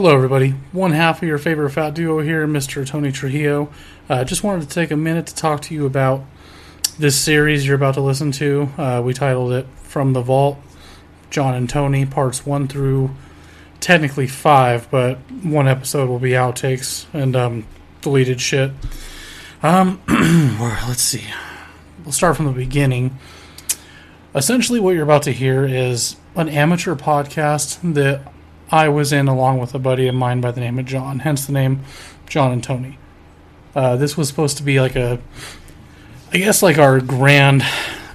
Hello, everybody. One half of your favorite fat duo here, Mr. Tony Trujillo. Uh, just wanted to take a minute to talk to you about this series you're about to listen to. Uh, we titled it From the Vault, John and Tony, parts one through technically five, but one episode will be outtakes and um, deleted shit. Um, let's see. We'll start from the beginning. Essentially, what you're about to hear is an amateur podcast that I was in along with a buddy of mine by the name of John, hence the name John and Tony. Uh, this was supposed to be like a, I guess like our grand,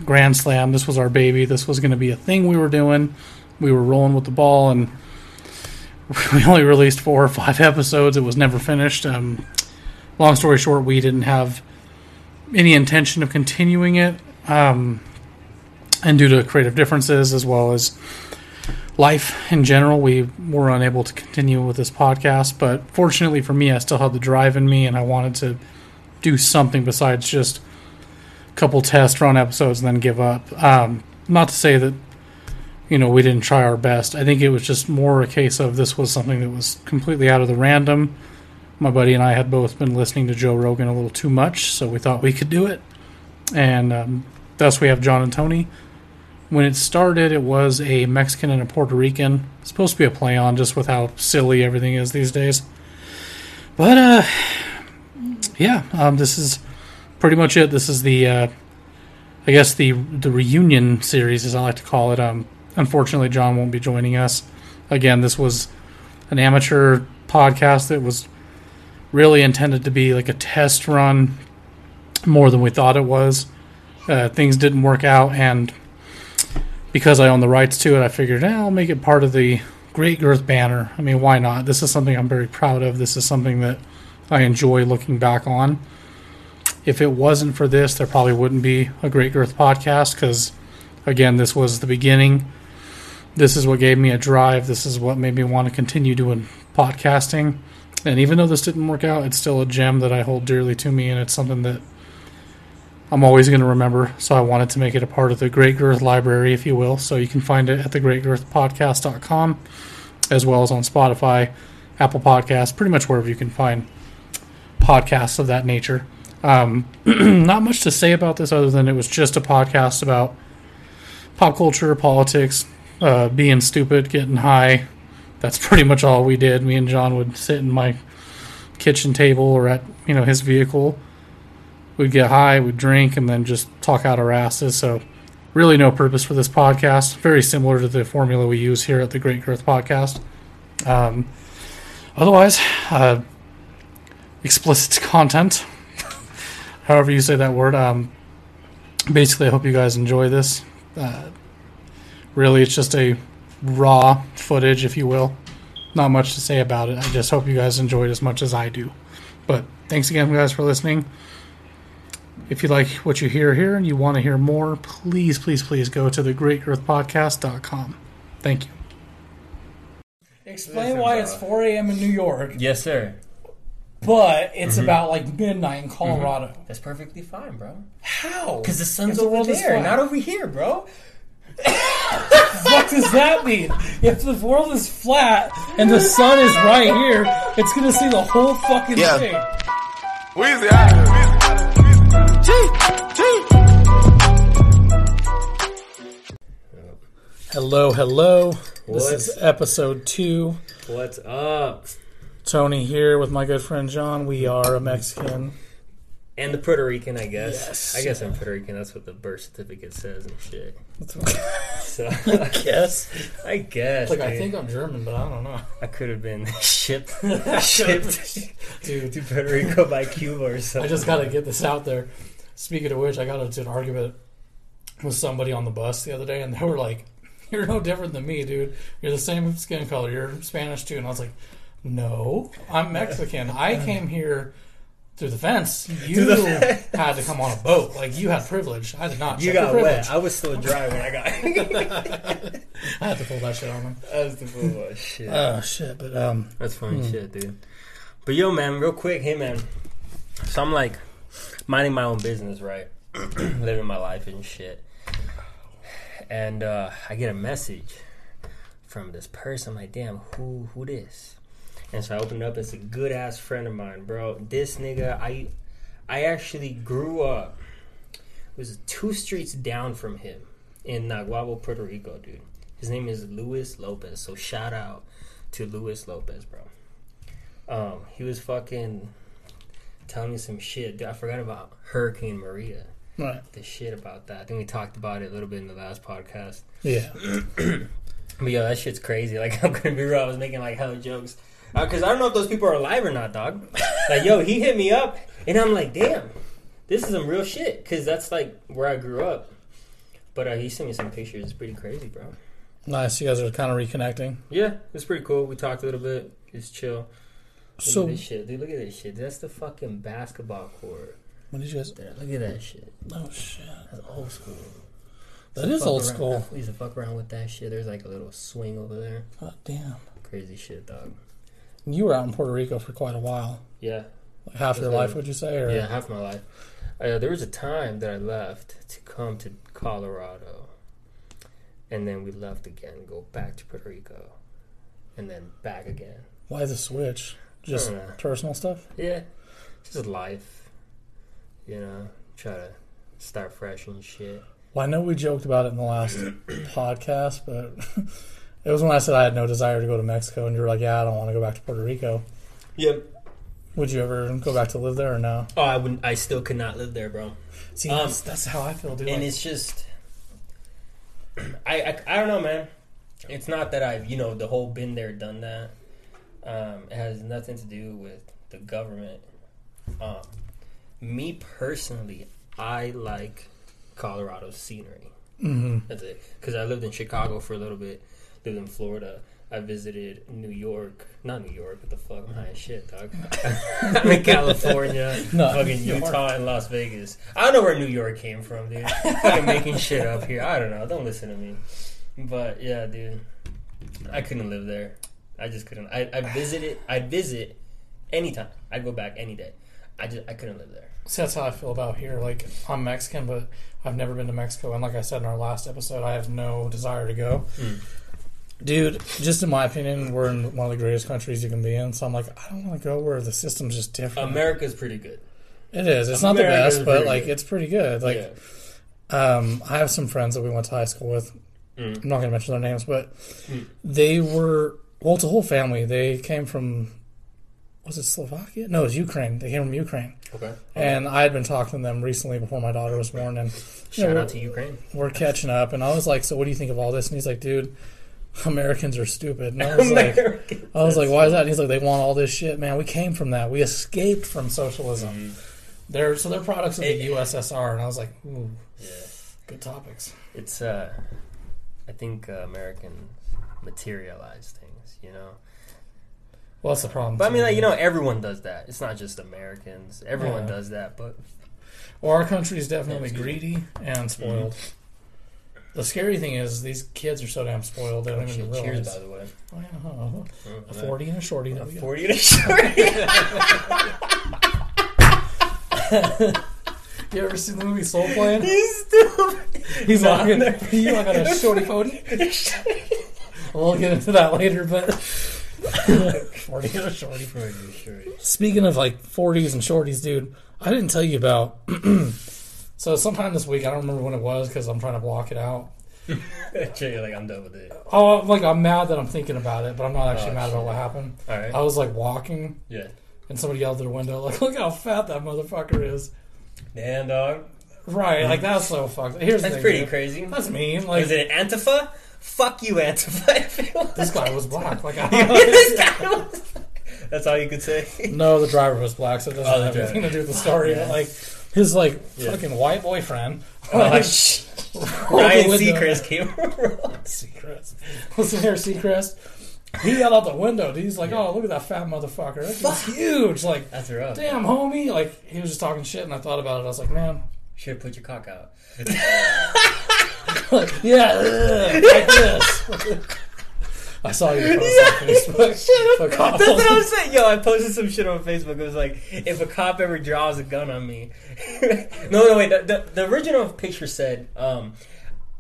grand slam. This was our baby. This was going to be a thing we were doing. We were rolling with the ball, and we only released four or five episodes. It was never finished. Um, long story short, we didn't have any intention of continuing it, um, and due to creative differences as well as life in general, we were unable to continue with this podcast. But fortunately for me, I still had the drive in me, and I wanted to do something besides just a couple test run episodes and then give up. Um, not to say that you know we didn't try our best. I think it was just more a case of this was something that was completely out of the random. My buddy and I had both been listening to Joe Rogan a little too much, so we thought we could do it. And um, thus, we have John and Tony when it started, it was a Mexican and a Puerto Rican. It's supposed to be a play on just with how silly everything is these days. But uh, yeah, um, this is pretty much it. This is the, uh, I guess the the reunion series, as I like to call it. Um, unfortunately, John won't be joining us. Again, this was an amateur podcast that was really intended to be like a test run more than we thought it was. Uh, things didn't work out, and because I own the rights to it, I figured eh, I'll make it part of the Great Girth banner. I mean, why not? This is something I'm very proud of. This is something that I enjoy looking back on. If it wasn't for this, there probably wouldn't be a Great Girth podcast because, again, this was the beginning. This is what gave me a drive. This is what made me want to continue doing podcasting. And even though this didn't work out, it's still a gem that I hold dearly to me, and it's something that I'm always going to remember. So I wanted to make it a part of the Great Girth library, if you will. So you can find it at thegreatgirthpodcast.com as well as on Spotify, Apple Podcasts, pretty much wherever you can find podcasts of that nature. Um, not much to say about this other than it was just a podcast about pop culture, politics, uh, being stupid, getting high. That's pretty much all we did. Me and John would sit in my kitchen table or at you know his vehicle we'd get high, we'd drink, and then just talk out our asses. So, really, no purpose for this podcast. Very similar to the formula we use here at the Great Girth Podcast. Um, otherwise, uh, explicit content, however you say that word. Um, basically, I hope you guys enjoy this. Uh, really, it's just a raw footage, if you will. Not much to say about it. I just hope you guys enjoyed as much as I do. But thanks again, guys, for listening. If you like what you hear here and you want to hear more, please, please, please go to thegreatgirthpodcast.com. Thank you. Explain why it's 4 a.m. in New York, Yes, sir. but it's mm-hmm. about like midnight in mm-hmm. Colorado. That's perfectly fine, bro. How? Because the sun's If the over world is there, flat. not over here, bro. what does that mean? If the world is flat and the sun is right here, it's gonna see the whole fucking Yeah. thing. Weezy out here. Hello, hello. This is episode two. What's up? Tony here with my good friend John. We are a Mexican. And the Puerto Rican, I guess. Yes. I guess I'm Puerto Rican. That's what the birth certificate says and shit. So yes. I guess. Like I dude. think I'm German, but I don't know. I could have been shipped, shipped Dude, to Puerto Rico by Cuba or something. I just gotta get this out there. Speaking of which, I got into an argument with somebody on the bus the other day, and they were like, "You're no different than me, dude. You're the same skin color. You're Spanish too." And I was like, "No, I'm Mexican. I came here." Through the fence, you the fence. had to come on a boat. Like you had privilege. I did not. you got wet. I was still dry when I got. I had to pull that shit on them. I was the fool. Oh, shit. Oh shit! But um, That's funny shit, dude. But yo, man, real quick, hey, man. So I'm like minding my own business, right? Living my life and shit. And uh, I get a message from this person. I'm like, damn, who who this? And so I opened it up. It's a good ass friend of mine, bro. This nigga, I I actually grew up. It was two streets down from him in Naguabo, Puerto Rico, dude. His name is Luis Lopez. So shout out to Luis Lopez, bro. Um, he was fucking telling me some shit. Dude, I forgot about Hurricane Maria. Right. The shit about that. I think we talked about it a little bit in the last podcast. Yeah. But yo, that shit's crazy. Like I'm gonna be real, I was making like hella jokes because I don't know if those people are alive or not, dog. like yo, he hit me up, and I'm like, damn, this is some real shit because that's like where I grew up. But uh, he sent me some pictures. It's pretty crazy, bro. Nice. You guys are kind of reconnecting. Yeah, it's pretty cool. We talked a little bit. It's chill. Look So, at this shit, dude. Look at this shit. That's the fucking basketball court. when did you guys? There, look at that shit. Oh shit. That's old school. That is old around- school. We used to fuck around with that shit. There's like a little swing over there. God damn. Crazy shit, dog. You were out in Puerto Rico for quite a while. Yeah, Like half your life, would you say? Or Yeah, half my life. Uh, there was a time that I left to come to Colorado, and then we left again, go back to Puerto Rico, and then back again. why the switch? Just don't personal stuff. Yeah, just life. You know, try to start fresh and shit. Well, I know we joked about it in the last podcast, but it was when I said I had no desire to go to Mexico, and you were like, "Yeah, I don't want to go back to Puerto Rico." Yep. Would you ever go back to live there or no? Oh, I wouldn't. I still could not live there, bro. See, Um, that's, that's how I feel, dude. and it's just I, I I don't know man it's not that i've you know the whole been there done that um it has nothing to do with the government um me personally i like colorado's scenery Mhm. that's it because i lived in chicago for a little bit lived in florida I visited New York, not New York. What the fuck? I'm high as shit, dog. I'm in California, No, fucking New York. Utah, and Las Vegas. I don't know where New York came from, dude. fucking making shit up here. I don't know. Don't listen to me. But yeah, dude, I couldn't live there. I just couldn't. I, I visited. I'd visit anytime. I'd go back any day. I just I couldn't live there. See, that's how I feel about here. Like, I'm Mexican, but I've never been to Mexico. And like I said in our last episode, I have no desire to go. Mm. Dude, just in my opinion, we're in one of the greatest countries you can be in. So I'm like, I don't want to go where the system's just different. America's pretty good. it is. It's not the best, but like good. it's pretty good. Like, yeah. um, I have some friends that we went to high school with. Mm. I'm not going to mention their names, but Mm. they were well. It's a whole family. They came from was it Slovakia? No, it was Ukraine. They came from Ukraine, Okay. and I had been talking to them recently before my daughter was born, and Shout Yeah, out to Ukraine. we're catching up. And I was like, "So, what do you think of all this?" And he's like, "Dude, Americans are stupid." And I was like, American. "I was like, why is that?" And he's like, "They want all this shit, man. We came from that. We escaped from socialism. Mm. They're so they're products of the It- USSR, and I was like, ooh, Yeah. good topics. It's uh, I think uh, Americans materialize things, you know. Well, that's the problem. But I mean, like you know, everyone does that. It's not just Americans. Everyone Yeah. does that. But well, our country is definitely greedy and spoiled. The scary thing is these kids are so damn spoiled they don't oh, even shit, cheers, by the way. Oh, yeah, huh. Mm, A forty and a shorty. A forty and a short. You ever seen the movie Soul Plane? He's stupid. He's like, no. you like on a shorty forty. We'll get into that later, but forty and a shorty. And. Speaking of like 40s and shorties, dude, I didn't tell you about. So sometime this week, I don't remember when it was because I'm trying to block it out. You're like I'm done with it. Oh, like I'm mad that I'm thinking about it, but I'm not actually Oh, mad shit. about what happened. All right. I was like walking, Yeah. and somebody yelled through the window, like, "Look how fat that motherfucker is!" Damn dog. Right? Like that's so fucked. Here's the That's thing, pretty dude. crazy. That's mean. Was Like it Antifa? Fuck you, Antifa. This guy was black. Like I, This guy was- That's all you could say. No, the driver was black, so it doesn't Oh, the have driver. anything anything to do with the story. Yeah. But like His like Yeah. fucking white boyfriend. Oh, like, sh- rolled the Ryan window- Seacrest came. Seacrest, listen here, Seacrest. He yelled out the window. Dude. He's like, "Oh, look at that fat motherfucker. That dude's huge." Like, That's rough. damn, homie. Like he was just talking shit, and I thought about it. I was like, man, Should have put your cock out. Yeah, ugh, like this. I saw your post on Facebook. Fuck off. That's what I'm saying. Yo, I posted some shit on Facebook. It was like, if a cop ever draws a gun on me. no, no, wait. The, the, the original picture said, um,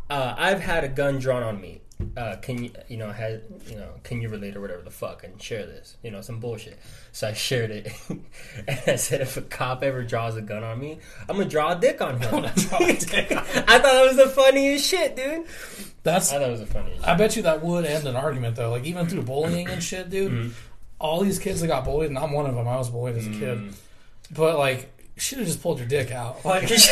uh, I've had a gun drawn on me. Uh, can you, you know, has, you know, can you relate or whatever the fuck and share this, you know, some bullshit. So I shared it, and I said, if a cop ever draws a gun on me, I'm gonna draw a dick on him. I thought that was the funniest shit, dude. That's I thought it was the funniest. I bet you that would end an argument though. Like even through bullying and shit, dude. Mm-hmm. All these kids that got bullied, and I'm one of them. I was bullied as a kid, Mm. but like, you should have just pulled your dick out. Like, Just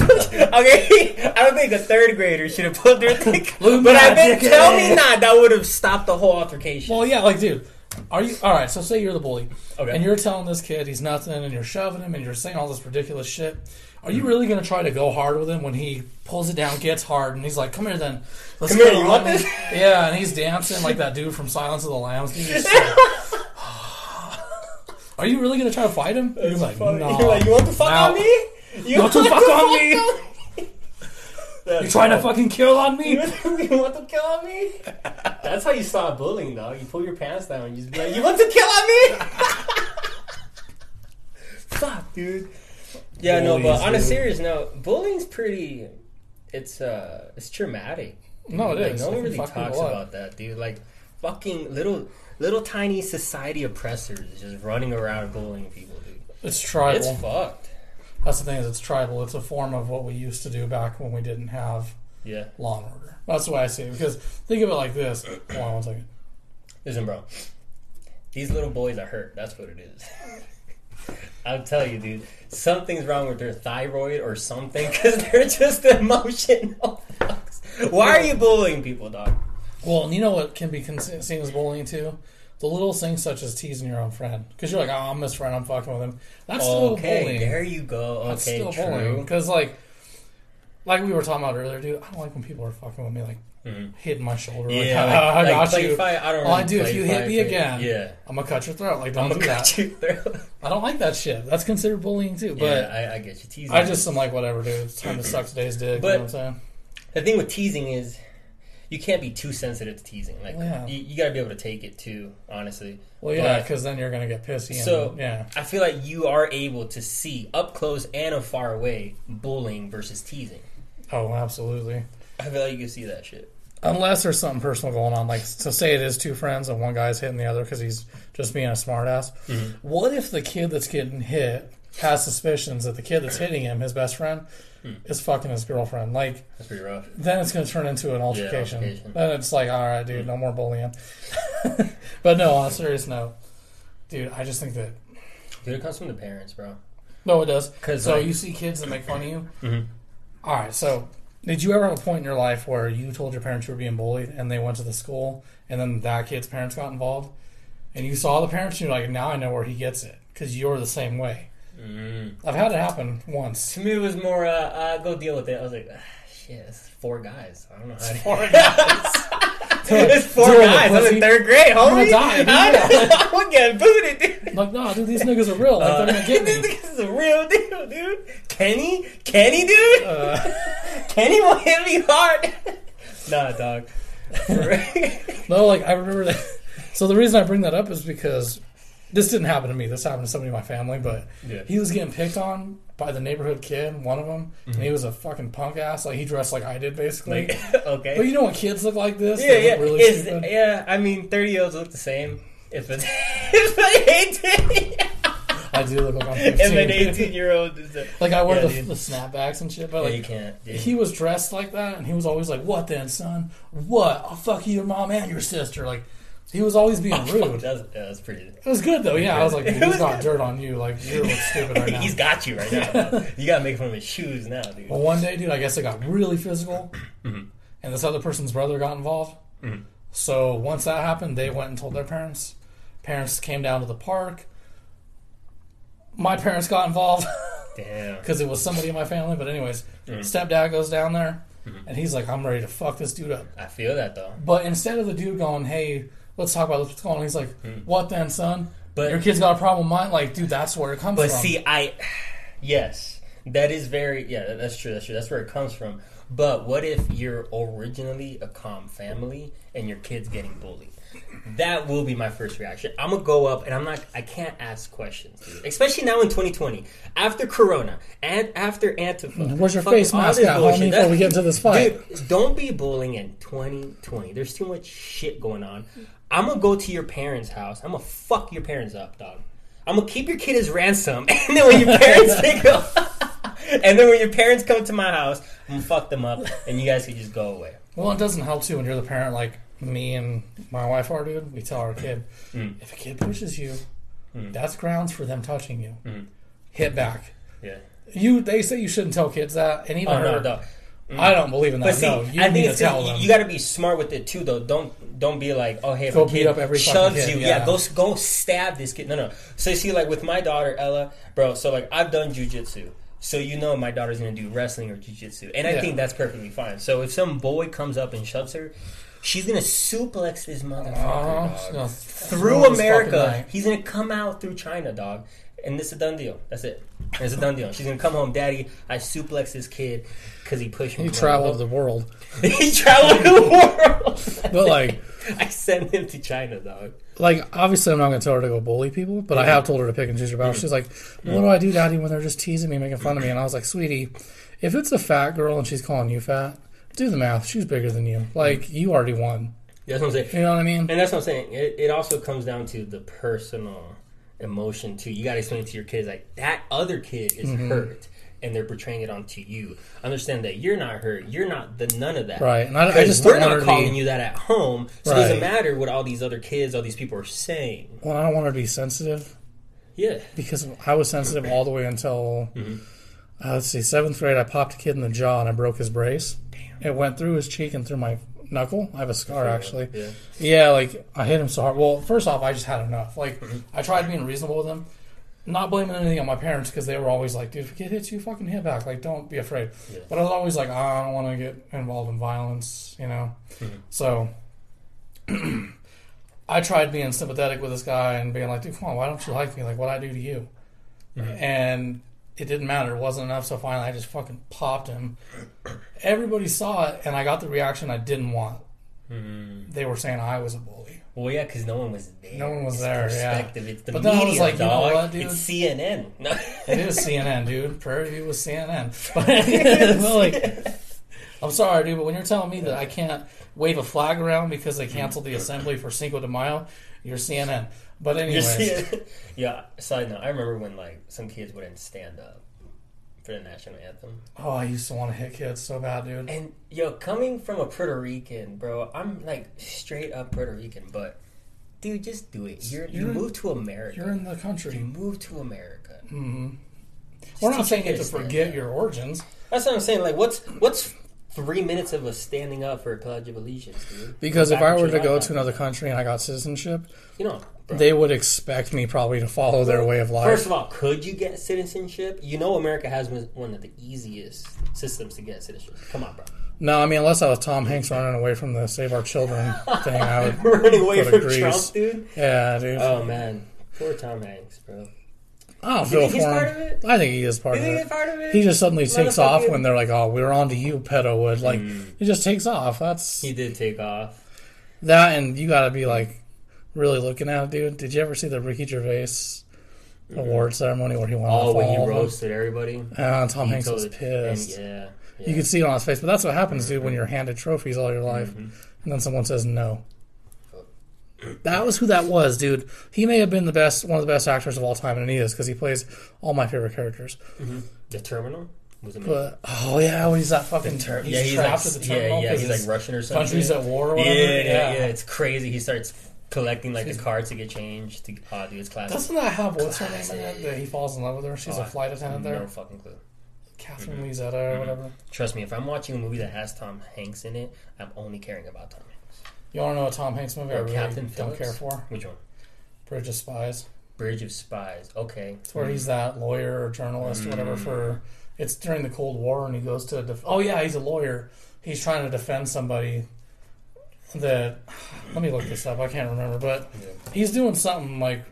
okay, I don't think a third grader should have pulled their dick. But I bet, tell me not, that would have stopped the whole altercation. well, yeah, like, dude, are you all right? So say you're the bully, Okay. and you're telling this kid he's nothing, and you're shoving him, and you're saying all this ridiculous shit. Are you really gonna try to go hard with him when he pulls it down, gets hard, and he's like, "Come here, then, let's Come here, you want this? Yeah, and he's dancing like that dude from Silence of the Lambs. Dude, He's like, Are you really gonna try to fight him? You're like, Funny. no. You're like, you want to fuck Now- on me? You want to fuck on me? on me? You're trying to fucking kill on me? You want to kill on me? That's how you stop bullying, dog. You pull your pants down and you just be like, "You want to kill on me?" Fuck, dude. Yeah, no, but Bullies, on a dude. serious note, bullying's pretty. It's uh, it's traumatic. No, it like, is. No one really talks about that, dude. Like, fucking little, little tiny society oppressors just running around bullying people, dude. It's tribal. It's fucked. That's the thing is it's tribal. It's a form of what we used to do back when we didn't have Yeah. law and order. That's the way I see it. Because think of it like this. Hold on one second. Listen, bro. These little boys are hurt. That's what it is. I'll tell you, dude. Something's wrong with their thyroid or something because they're just emotional. Why are you bullying people, dog? Well, and you know what can be con- seen as bullying too? The little things such as teasing your own friend. Because you're like, oh, I'm his friend. I'm fucking with him. That's still okay, bullying. there you go. Okay, That's still true. bullying. Because like, like we were talking about earlier, dude. I don't like when people are fucking with me, like Mhm. hitting my shoulder. Yeah, like, like, I, like got play you. fight. I don't. All I do, if you hit me again, yeah, I'm gonna cut your throat. Like, I'm don't gonna do that. cut you through. I don't like that shit. That's considered bullying too. But yeah, I, I get you teasing. I just am like, whatever, dude. It's time to suck today's dick. But- you know what I'm saying? the thing with teasing is you can't be too sensitive to teasing. Like Yeah. you, you got to be able to take it too. Honestly, Well, yeah, because then you're gonna get pissy. And, So- yeah, I feel like you are able to see up close and far away bullying versus teasing. oh, absolutely. I feel like you can see that shit. Unless there's something personal going on, like so say it is two friends and one guy's hitting the other because he's just being a smartass. Mm-hmm. What if the kid that's getting hit has suspicions that the kid that's hitting him, his best friend, Hmm. is fucking his girlfriend? Like, That's pretty rough. then it's going to turn into an altercation. altercation. Then it's like, all right, dude, no more bullying. but no, on a serious note, dude, I just think that Dude, it comes from the parents, bro. no, it does. so like- you see kids that make fun of you. Mhm. All right, so did you ever have a point in your life where you told your parents you were being bullied, and they went to the school, and then that kid's parents got involved, and you saw the parents, and you're like, now I know where he gets it because you're the same way. Mm. I've had it happen once. To me, it was more uh, uh, go deal with it. I was like, ah, shit, it's four guys. I don't know how to. Four guys. it's four Deal with it, guys. I'm in third grade, homie. die, dude. I'm getting booted, dude. I'm like, no, dude, these niggas are real. Like, Uh, they're gonna get me. this is a real deal, dude. Kenny, Kenny, dude. Uh, Kenny will hit me hard. nah, dog. no, like I remember that. So the reason I bring that up is because this didn't happen to me. This happened to somebody in my family, but Yeah. he was getting picked on by the neighborhood kid, one of them, and he was a fucking punk ass. Like he dressed like I did, basically. Mm-hmm. Like, okay. but you know when kids look like this, yeah, they yeah, really Is- yeah. I mean, thirty year olds look the same. If it, if eighteen, I do look like I'm if 15. an eighteen year old is a, like I wear Yeah, the, the snapbacks and shit, but yeah, like you can't. Dude. he was dressed like that, and he was always like, "What then, son? What? I'll fuck you, your mom and your sister." Like he was always being rude. That's, yeah, that's pretty. It was good though. Yeah, I was like, It dude, he's was got dirt on you. Like you look stupid right now. He's got you right now. bro. you gotta make fun of his shoes now, dude. Well, one day, dude, I guess it got really physical, Mm-hmm. and this other person's brother got involved. So once that happened, they went and told their parents. Parents came down to the park. My parents got involved Damn. because it was somebody in my family. But anyways, Mm-hmm. stepdad goes down there, and he's like, "I'm ready to fuck this dude up." I feel that though. But instead of the dude going, "Hey, let's talk about what's going on," he's like, "What then, son? Mm. But- your kid's got a problem with mine." Like, dude, that's where it comes But from. But see, I yes, that is very yeah. That's true. That's true. That's where it comes from. But what if you're originally a calm family and your kid's getting bullied? that will be my first reaction. I'm gonna go up and I'm not. I can't ask questions, dude. especially now in 2020, after Corona and after Antifa. Where's your face mask this homie, before we get into this fight? Dude, don't be bullying in 2020. There's too much shit going on. I'm gonna go to your parents' house. I'm gonna fuck your parents up, dog. I'm gonna keep your kid as ransom, and then when your parents pick up, and then when your parents come to my house, I'm gonna fuck them up, and you guys can just go away. Well, it doesn't help too when you're the parent, like me and my wife are, dude. We tell our kid, Mm. if a kid pushes you, Mm. that's grounds for them touching you. Mm. Hit back. Yeah. You, they say you shouldn't tell kids that, and even Oh no, dog. I don't believe in that. But see, no, you I think it's you, you got to be smart with it too, though. Don't don't be like, oh hey, if Go a beat up every shoves you, yeah. yeah. go go stab this kid. No, no. So you see, like with my daughter Ella, bro. So like I've done jujitsu, so you know my daughter's gonna do wrestling or jujitsu, and I Yeah. think that's perfectly fine. So if some boy comes up and shoves her, she's gonna suplex this motherfucker Oh, through throw his fucking America. He's gonna come out through China, dog. And it's a done deal. That's it. It's a done deal. She's gonna come home, Daddy. I suplex this kid because he pushed me. He traveled the world, he traveled the world. but like, I sent him to China, dog. like obviously I'm not going to tell her to go bully people, but I have told her to pick and choose her battles. She's like, "What do I do, Daddy, when they're just teasing me, making fun of me?" And I was like, "Sweetie, if it's a fat girl and she's calling you fat, do the math. She's bigger than you. Like you already won. That's what I'm saying. You know what I mean?" And that's what I'm saying. It, it also comes down to the personal emotion too. You got to explain to your kids like that other kid is Mm-hmm. hurt, and they're portraying it onto you. Understand that you're not hurt. You're not the none of that. Right, and I- I just we're not calling be- you that at home, so it doesn't matter what all these other kids, all these people are saying. Well, I don't want her to be sensitive Yeah. because I was sensitive all the way until Mm-hmm. uh, let's see, seventh grade. I popped a kid in the jaw and I broke his brace. It went through his cheek and through my knuckle. I have a scar actually. Yeah. Yeah, like I hit him so hard. Well, First off, I just had enough. Like, Mm-hmm. I tried being reasonable with him, not blaming anything on my parents because they were always like, "Dude, if a kid hits you, fucking hit back. Like, don't be afraid." Yeah. But I was always like, oh, "I don't want to get involved in violence," you know. Mm-hmm. So I tried being sympathetic with this guy and being like, "Dude, come on, why don't you like me? Like, what I do to you?" Mm-hmm. And it didn't matter. It wasn't enough. So finally, I just fucking popped him. Everybody saw it, and I got the reaction I didn't want. Mm-hmm. They were saying I was a bully. Well, yeah, because no one was there. No one was It's there, yeah. It's the But then I was like, you know what, dude? It's CNN. No. It is CNN, dude. Prairie View was CNN. But, but, like, I'm sorry, dude, but when you're telling me that I can't wave a flag around because they canceled the assembly for Cinco de Mayo, you're CNN. But You anyways, see it? Yeah. Side note: I remember when like some kids wouldn't stand up for the national anthem. oh, I used to want to hit kids so bad, dude. And yo, coming from a Puerto Rican, bro, I'm like straight up Puerto Rican, but dude, just do it. You're, you moved to America. You're in the country. you moved to America. hmm Just We're not saying you to forget up. your origins. That's what I'm saying. Like, what's what's three minutes of us standing up for a Pledge of Allegiance, dude? because if I were to go to another country and I got citizenship, you know. They would expect me probably to follow their way of life. First of all, could you get citizenship? You know, America has one of the easiest systems to get citizenship. Come on, bro. No, I mean unless I was Tom Hanks running away from the Save Our Children thing, I would. Running away from Greece. Trump, dude. Yeah, dude. Oh man, poor Tom Hanks, bro. I don't feel think for he's him. part of it? I think he is part of it. he's part of it? He just suddenly takes off when they're like, "Oh, we're on to you, pedo wood." Like hmm. he just takes off. That's He did take off. that, and you got to be like really looking at dude. Did you ever see the Ricky Gervais award ceremony where he went Oh, off when he all of them? roasted everybody. Uh, Tom He Hanks was pissed. And yeah, yeah. You could see it on his face, but that's what happens, dude, when you're handed trophies all your life, Mm-hmm. and then someone says no. That was who that was, dude. He may have been the best, one of the best actors of all time, and he is because he plays all my favorite characters. the terminal. But oh yeah, when he's that fucking he's yeah, he's trapped like, at the terminal yeah, yeah, he's like Russian or something. Countries at war or yeah, whatever. yeah, yeah, It's crazy. He starts collecting like the cards to get changed. To, oh, dude, it's classic. Doesn't that have what's her name in it? That he falls in love with her. She's Oh, a flight attendant no there. fucking clue. Catherine Mm-hmm. Lizetta or whatever. Trust me, if I'm watching a movie that has Tom Hanks in it, I'm only caring about Tom Hanks. You want to know a Tom Hanks movie I really Captain don't Phillips? care for? Which one? Bridge of Spies. Bridge of Spies. Okay. It's where he's that lawyer or journalist or whatever Mm. for. It's during the Cold War and he goes to. Def- oh yeah, he's a lawyer. He's trying to defend somebody. That let me look this up. I can't remember, but Yeah. he's doing something like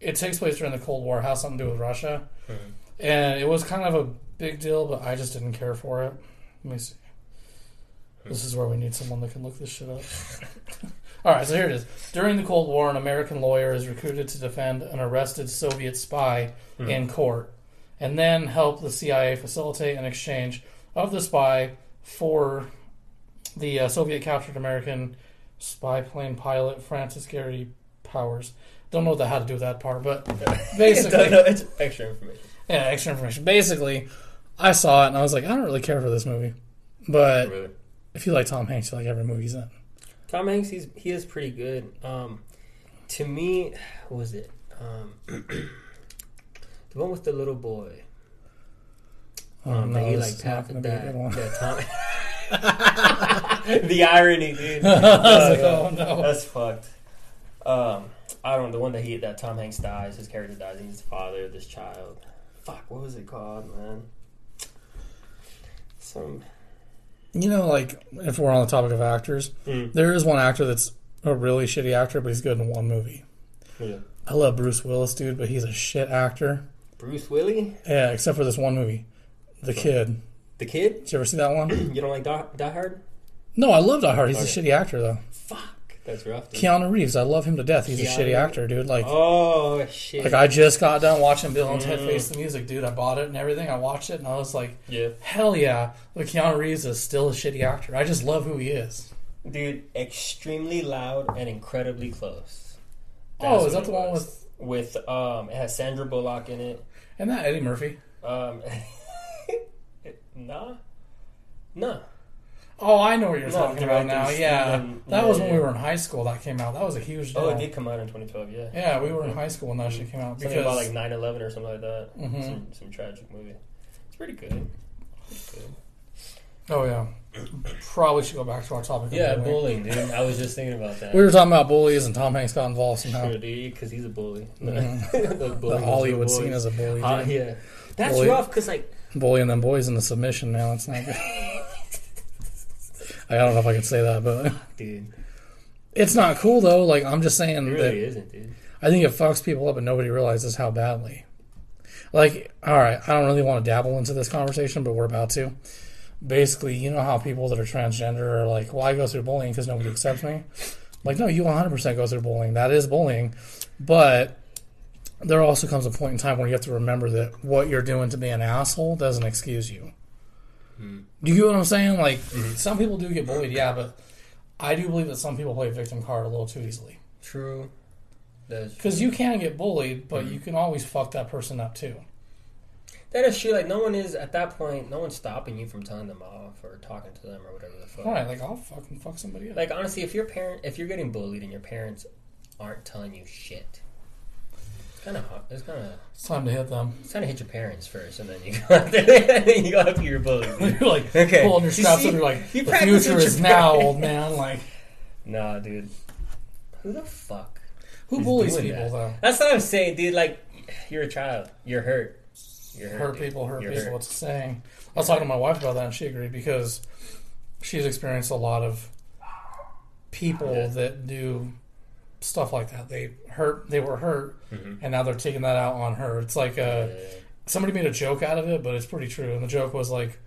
it takes place during the Cold War. Has something to do with Russia, Mhm. and it was kind of a big deal, but I just didn't care for it. Let me see. This is where we need someone that can look this shit up. All right, so here it is. During the Cold War, an American lawyer is recruited to defend an arrested Soviet spy in court, and then help the CIA facilitate an exchange of the spy for the uh, Soviet captured American spy plane pilot Francis Gary Powers. Don't know what that had to do with that part, but basically, no, it's extra information. yeah, extra information. Basically, I saw it and I was like, I don't really care for this movie, but Really. if you like Tom Hanks, you like every movie he's in. Tom Hanks, he's he is pretty good. Um, to me, what was it? Um, the one with the little boy. Oh, Um, no, that he like is not tapped gonna be a that. good one. Tom. the irony, dude. Was like, oh no. That's fucked. Um, I don't know the one that he that Tom Hanks dies. His character dies. and He's the father of this child. Fuck, what was it called, man? Some. You know, like if we're on the topic of actors, Mm. there is one actor that's a really shitty actor, but he's good in one movie. Yeah. I love Bruce Willis, dude, but he's a shit actor. Bruce Willie, Yeah, except for this one movie, The Kid. The kid. Did you ever see that one? You don't like Die, Die Hard? No, I love Die Hard. He's a shitty actor though. Fuck, that's rough. dude. Keanu Reeves, I love him to death. He's a shitty actor, dude. Like, Oh shit. like I just got done watching Bill and Ted Mm. Face the Music, dude. I bought it and everything. I watched it and I was like, yeah, hell yeah. But Keanu Reeves is still a shitty actor. I just love who he is. dude, extremely loud and incredibly close. oh, is that what the it one was. with with um? It has Sandra Bullock in it. and that Eddie Murphy? Um, nah, nah. Oh, I know what you're No, talking about now. Yeah, that was when yeah. we were in high school. That came out. That was a huge deal. Oh, it did come out in 2012. Yeah. Yeah, we were in high school when that shit came out Something because about like 9/11 or something like that. Mhm. Some, some tragic movie. It's pretty good. Pretty good. oh yeah, probably should go back to our topic. of Yeah, bullying. bullying, dude. I was just thinking about that. We were talking about bullies and Tom Hanks got involved somehow. Sure, dude, because he's a bully. Mhm. the Hollywood scene as a bully. Dude. yeah, that's rough. Cause like, Bullying them boys into submission now. It's not good. I don't know if I can say that, but dude, it's not cool though. Like I'm just saying it really isn't, dude. I think it fucks people up, and nobody realizes how badly. Like, all right, I don't really want to dabble into this conversation, but we're about to. Basically, you know how people that are transgender are like, "Well, I go through bullying because nobody accepts me." Like, no, you 100% go through bullying. That is bullying, but there also comes a point in time where you have to remember that what you're doing to be an asshole doesn't excuse you. Do you get what I'm saying? Like, mm-hmm. some people do get bullied, yeah, but I do believe that some people play victim card a little too easily. True. Because you can get bullied, but mm-hmm. you can always fuck that person up too. that is true. Like, no one is at that point. No one's stopping you from telling them off or talking to them or whatever the fuck. Right? Like I'll fucking fuck somebody up. Like honestly, if your parent, if you're getting bullied and your parents aren't telling you shit, it's kind of hot. It's kind of It's time to hit them. it's time to hit your parents first, and then you go out there, and you go after your boat. you're like Okay. pulling your You straps see, up. You're like, you the future is now, old man. Like, Nah, dude. Who the fuck? Who bullies people that? though? That's what I'm saying, dude. Like, you're a child. You're hurt. You're hurt. Hurt people, hurt You're people. What's the saying? I was talking to my wife about that, and she agreed because she's experienced a lot of people Yeah. that do stuff like that. They hurt. They were hurt, Mhm. and now they're taking that out on her. It's like uh, Yeah. somebody made a joke out of it, but it's pretty true. And the joke was like,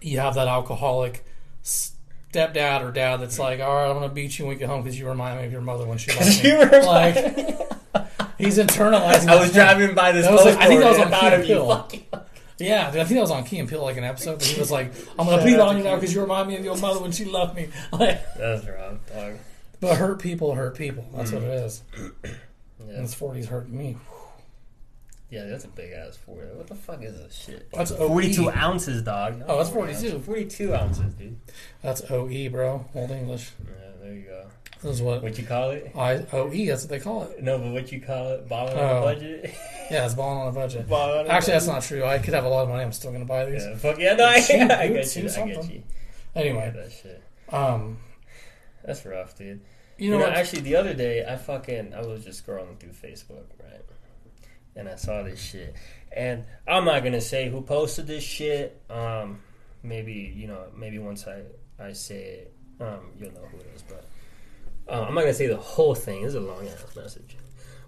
you have that alcoholic stepdad or dad that's like, all right, I'm gonna beat you when we get home because you remind me of your mother when she left me. You like, he's internalizing. I was driving by this was like- I think that was on thought Key of you. Yeah, dude, I think that was on Key and Peele, like an episode. But he was like, I'm gonna beat on you now because you remind me of your mother when she loved me. Like, That's wrong, dog. But hurt people hurt people. That's what it is. Yeah. And this 40s hurting me. yeah, that's a big ass 40. What the fuck is this shit? That's OE. 42 ounces, dog. Oh, that's 42. 42 ounces, dude. That's OE, bro. Old English. Yeah, there you go. This is what What you call it? I OE. That's what they call it. No, but what you call it? Balling on Oh. a budget? Yeah, it's balling on a budget. Balling on a Actually, that's budget? not true. I could have a lot of money. I'm still gonna buy these. Yeah, fuck yeah, no, I, Shoot, I dude, get you. I get something. you. Anyway, that shit. um, That's rough, dude. you know, what? actually, the other day, I fucking, I was just scrolling through Facebook, right? And I saw this shit. And I'm not gonna say who posted this shit. Um, maybe, you know, maybe once I, I say it, um, you'll know who it is, but uh, I'm not gonna say the whole thing. This is a long ass message.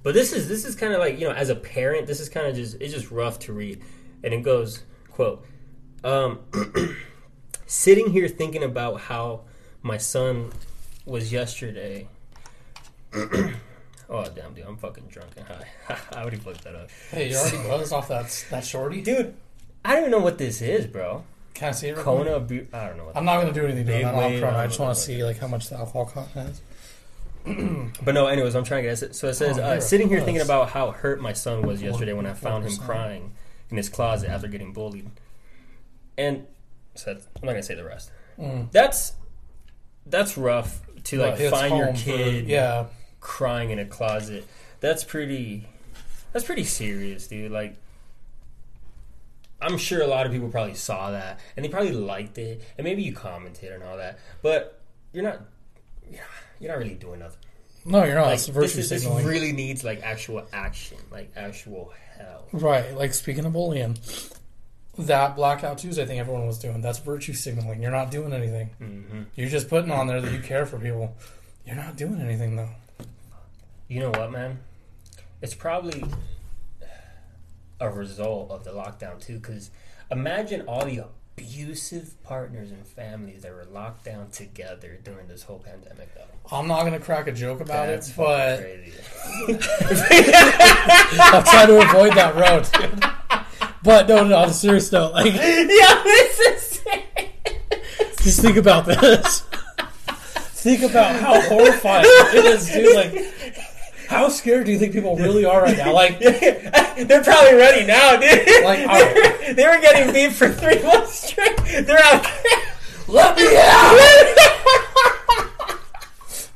But this is this is kind of like you know, as a parent, this is kind of just it's just rough to read, and it goes quote, um, sitting here thinking about how my son was yesterday. oh damn, dude, I'm fucking drunk and high. I already fucked that up, Hey, you already buzzed off that that shorty. dude. I don't even know what this is, bro. Can I see it? real quick? Kona, Bu- I don't know. What I'm not gonna do anything to Big that on wave, Corona. I I don't just know want to see like how much the alcohol content is. But no, anyways, I'm trying to get it. So it says, Oh, uh, you're sitting here thinking about how hurt my son was yesterday when I found him 4%. crying in his closet after getting bullied. And so that's- I'm not gonna say the rest. Mm. That's that's rough to like find your home for- kid yeah, crying in a closet. That's pretty. That's pretty serious, dude. Like. I'm sure a lot of people probably saw that and they probably liked it and maybe you commented and all that, but you're not you're not really doing nothing. no, you're not. Like, it's virtue this, is, this really needs like actual action, like actual hell. Right. Like speaking of bullying, that Blackout Tuesday thing everyone was doing, that's virtue signaling. You're not doing anything. hmm You're just putting on there that you care for people. You're not doing anything though. You know what, man? It's probably a result of the lockdown too. Because imagine all the abusive partners and families that were locked down together during this whole pandemic. Though I'm not gonna crack a joke about that's it, but crazy. I'll try to avoid that road. But no, no, on a serious note, like yeah, this is. just think about this. think about how horrifying it is, dude. Like, how scared do you think people really are right now? Like, They're probably ready now, dude. Like, they, all were, they were getting beat for three months straight. They're out. let me out.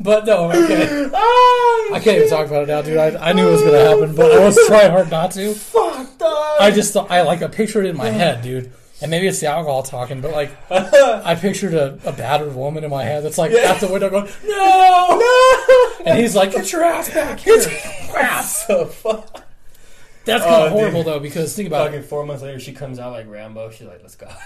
But no, okay. oh, ah, I can't even talk about it now, dude. I, I knew it was gonna ah, happen, but I was trying hard not to. fuck, dog. I just thought I like I pictured it in my head, dude. And maybe it's the alcohol talking, but like I pictured a, a battered woman in my head that's like at the window going, No no. And he's like, Get your ass back here. Crap. So fuck. That's kind Oh, of horrible dude. though, because think about Fucking it. four months later, she comes out like Rambo. She's like, "Let's go."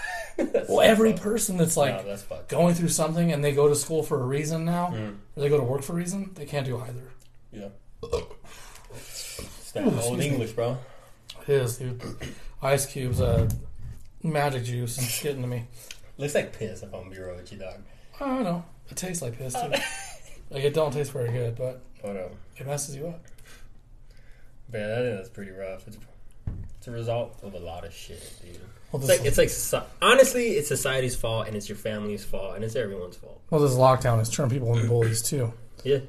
Well, every person that's no, like that's going through something and they go to school for a reason now, Mm. or they go to work for a reason, they can't do either. Yeah. It's that Ooh, old me. English, bro. It is, dude. Ice cubes, uh, magic juice, it's getting to me. Looks like piss if I'm gonna be real with you, dog. I don't know. It tastes like piss too. like it don't taste very good, but But um, it messes you up. Yeah, I think that's pretty rough. It's, it's a result of a lot of shit, dude. Well, It's like it's like honestly, it's society's fault and it's your family's fault and it's everyone's fault. well, this lockdown has turned people into bullies too. Yeah.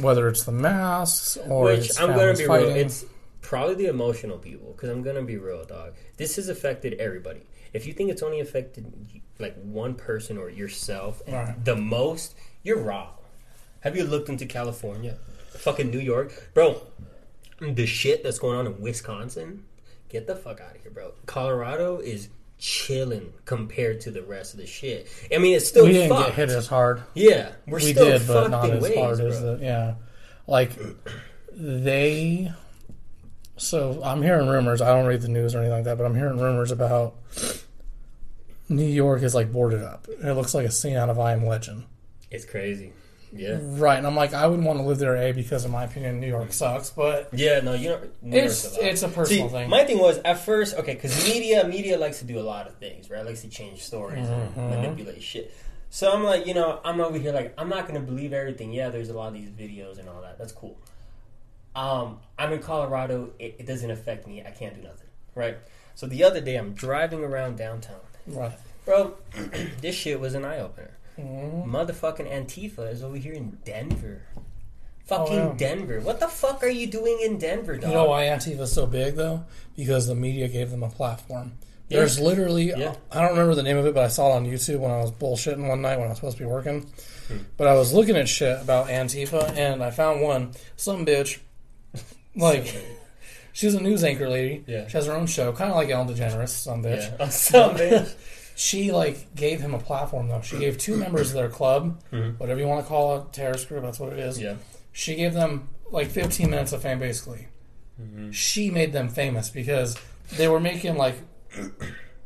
Whether it's the masks or Which I'm gonna be fighting. real. It's probably the emotional people because I'm gonna be real, dog. This has affected everybody. If you think it's only affected like one person or yourself and Right. the most, you're wrong. Have you looked into California, fucking New York, bro? The shit that's going on in Wisconsin, get the fuck out of here, bro. Colorado is chilling compared to the rest of the shit. I mean, it's still we didn't fucked. get hit as hard. Yeah, we're we still did, but not as ways, hard bro. as the yeah. Like they. So I'm hearing rumors. I don't read the news or anything like that, but I'm hearing rumors about New York is like boarded up. It looks like a scene out of I Am Legend. It's crazy. Yeah. Right, and I'm like, I wouldn't want to live there, a because in my opinion, New York sucks. But Yeah, no, you don't. New it's it's a personal See, thing. my thing was at first okay because media media likes to do a lot of things, right? Likes to change stories Mm-hmm. and manipulate shit. So I'm like, you know, I'm over here like I'm not gonna believe everything. Yeah, there's a lot of these videos and all that. That's cool. Um, I'm in Colorado. It, it doesn't affect me. I can't do nothing, right? So the other day, I'm driving around downtown, right. bro. this shit was an eye opener. Mhm. Motherfucking Antifa is over here in Denver. Fucking Oh, yeah. Denver. What the fuck are you doing in Denver, dog? You know why Antifa Antifa's so big though? Because the media gave them a platform. Yeah. There's literally Yeah. I don't remember the name of it, but I saw it on YouTube when I was bullshitting one night when I was supposed to be working. Hmm. But I was looking at shit about Antifa and I found one some bitch like she's a news anchor lady. Yeah. She has her own show, kind of like Ellen DeGeneres, some bitch. Yeah. Some bitch. She like gave him a platform though. She gave two members of their club, Mhm. whatever you want to call it, terrorist group. That's what it is. Yeah. She gave them like 15 minutes of fame, basically. Mm-hmm. She made them famous because they were making like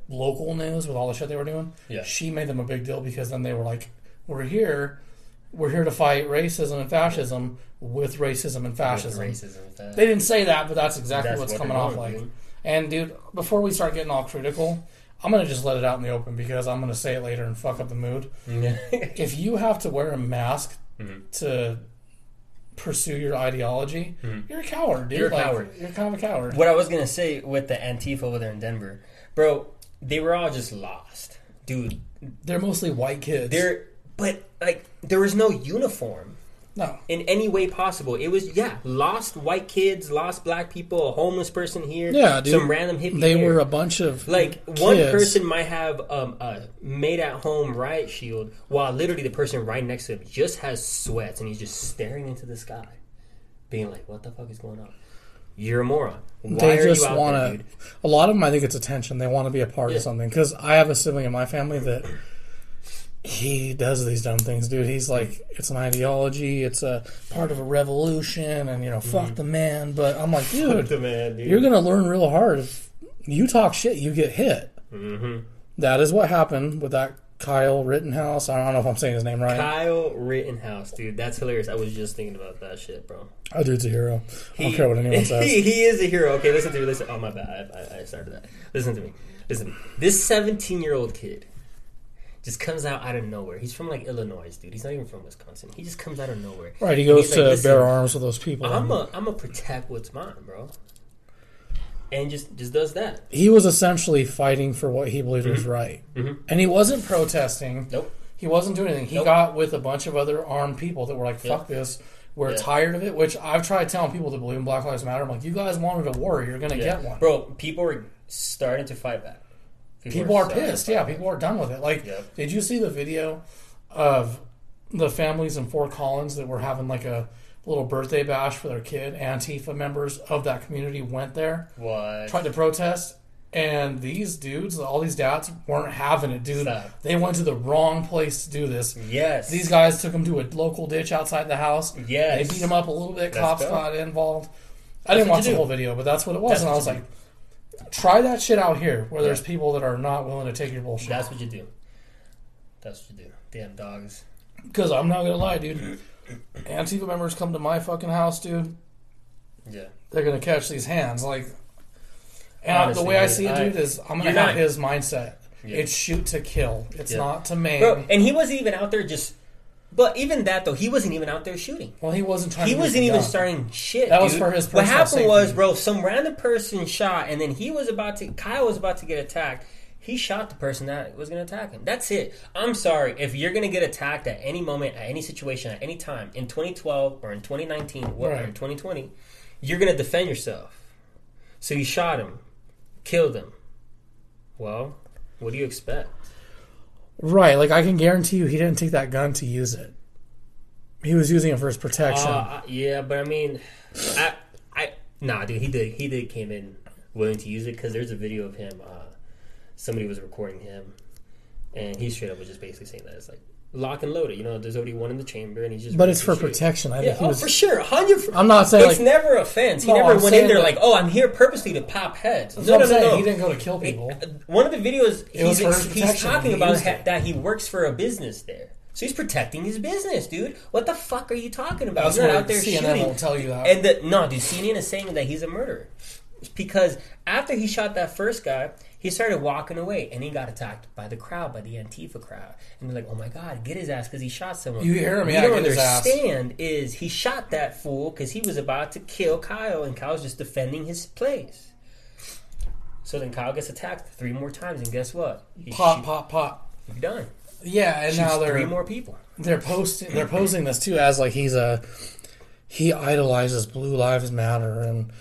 local news with all the shit they were doing. Yeah. She made them a big deal because then they were like, "We're here, we're here to fight racism and fascism with racism and fascism." Racism. They didn't say that, but that's exactly That's what's what coming off like. And dude, before we start getting all critical, I'm gonna just let it out in the open because I'm gonna say it later and fuck up the mood. Yeah. If you have to wear a mask Mm-hmm. to pursue your ideology, you're a coward, dude. Mm-hmm. You're a Like, coward. You're kind of a coward. What I was gonna say with the Antifa over there in Denver, bro, they were all just lost, dude. They're mostly white kids. They're but like there was no uniform no. in any way possible. It was yeah, lost white kids, lost black people, a homeless person here, Yeah, dude. some random hippie. They were a bunch of like one person might have um, a made at home riot shield, while literally the person right next to him just has sweats and he's just staring into the sky, being like, "What the fuck is going on?" You're a moron. Why They are just want to. A lot of them, I think, it's attention. They want to be a part Yeah. of something. Because I have a sibling in my family that he does these dumb things, dude. He's like, it's an ideology. It's a part of a revolution, and you know, fuck Mm-hmm. the man. But I'm like, dude, the man, dude. you're gonna learn real hard. If you talk shit, you get hit. Mhm. That is what happened with that Kyle Rittenhouse. I don't know if I'm saying his name right. Kyle Rittenhouse, dude. That's hilarious. I was just thinking about that shit, bro. Oh, dude's a hero. I don't care what anyone says. he, he is a hero. Okay, listen to me. Listen. Oh my bad. I, I- I started that. Listen to me. Listen. to me. This 17 year old kid just comes out out of nowhere. He's from like Illinois, dude. He's not even from Wisconsin. He just comes out of nowhere. Right, he goes to like, bear arms with those people. I'm a I'm a protect what's mine, bro. And just just does that. he was essentially fighting for what he believed was right, Mhm. and he wasn't protesting. Nope. He wasn't doing anything. He Nope. got with a bunch of other armed people that were like, "Fuck this." We're Yeah. tired of it. Which I've tried telling people to believe in Black Lives Matter. I'm like, you guys wanted a war. You're gonna Yeah. get one. Bro, people are starting to fight back. People are starting to pissed. Yeah, people are done with it. Like, Yep. did you see the video of the families in Fort Collins that were having like a little birthday bash for their kid? Antifa members of that community went there, What? tried to protest, and these dudes, all these dads, weren't having it, dude. Stop. They went to the wrong place to do this. Yes. These guys took them to a local ditch outside the house. Yes. They beat them up a little bit. Cops go. got involved. I didn't watch the whole video, but that's what it was. That's and I was like, try that shit out here where there's people that are not willing to take your bullshit. That's what you do. That's what you do. Damn dogs. Because I'm not going to lie, dude. Antifa members come to my fucking house, dude. Yeah. They're going to catch these hands. Like, and Honestly, the way I see it, I- dude, is I'm gonna have not- his mindset. Yeah. It's shoot to kill. It's Yeah. not to maim. Bro, and he wasn't even out there just. But even that though, he wasn't even out there shooting. well, he wasn't trying. He wasn't even gun. starting shit. That was for his What happened was, bro, some random person shot, and then he was about to. Kyle was about to get attacked. He shot the person that was going to attack him. That's it. I'm sorry if you're going to get attacked at any moment, at any situation, at any time in 2012 or in 2019 or Right. in 2020, you're going to defend yourself. So you shot him, killed him. Well, what do you expect? Right, like I can guarantee you, he didn't take that gun to use it. He was using it for his protection. Uh, yeah, but I mean, I, I, nah, dude, he did, he did came in willing to use it because there's a video of him. Uh, somebody was recording him, and he straight up was just basically saying that it's like lock and load it. You know, there's already one in the chamber, and he's just. but it's for protection. I Yeah, think he oh, was. for sure, hundred. I'm not saying it's like never fence. He No, never I'm went in there like, oh, I'm here purposely to pop heads. No, no, no, saying. no. He didn't go to kill people. One of the videos he's, he's talking He about ha- that he works for a business there. So he's protecting his business, dude. What the fuck are you talking about? That's he's not out there CNN shooting. will tell you that. And the, no, dude, CNN is saying that he's a murderer because after he shot that first guy, he started walking away and he got attacked by the crowd, by the Antifa crowd, and they're like, "Oh my god, get his ass because he shot someone." You hear him, yeah, you don't get his ass. understand is he shot that fool because he was about to kill Kyle, and Kyle's just defending his place. So then Kyle gets attacked three more times, and guess what? He's pop, shoot- pop, pop. done. Yeah, and Shoots now they're three more people. they're posting they're posing this too as like he's a he idolizes Blue Lives Matter and.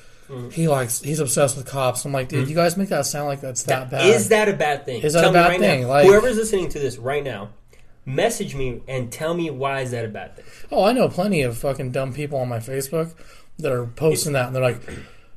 He likes he's obsessed with cops. I'm like, dude, hmm. you guys make that sound like that's that bad. Is that a bad thing? Is that tell a me bad right thing? Now. Like- Whoever's listening to this right now, message me and tell me why is that a bad thing? oh, I know plenty of fucking dumb people on my Facebook that are posting that and they're like,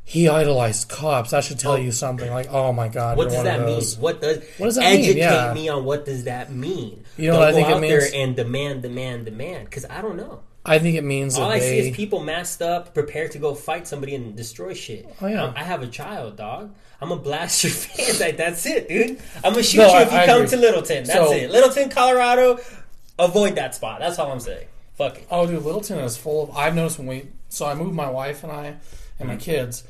he idolized cops. That should tell oh. you something. Like, oh my god, What you're does one that mean? those. What does What does that mean? educate Yeah. me on what does that mean? You know Don't what I go think it out there and demand, demand, demand. Because I don't know. I think it means All I they. see is people masked up, prepared to go fight somebody and destroy shit. Oh, yeah. Um, I have a child, dog. I'm gonna blast your face. Like that's it, dude. I'm gonna shoot No, you I- if you I come agree. to Littleton. That's So- it. Littleton, Colorado. Avoid that spot. That's all I'm saying. Fuck it. Oh, dude, Littleton is full of. I've noticed when we. So I moved my wife and I and my kids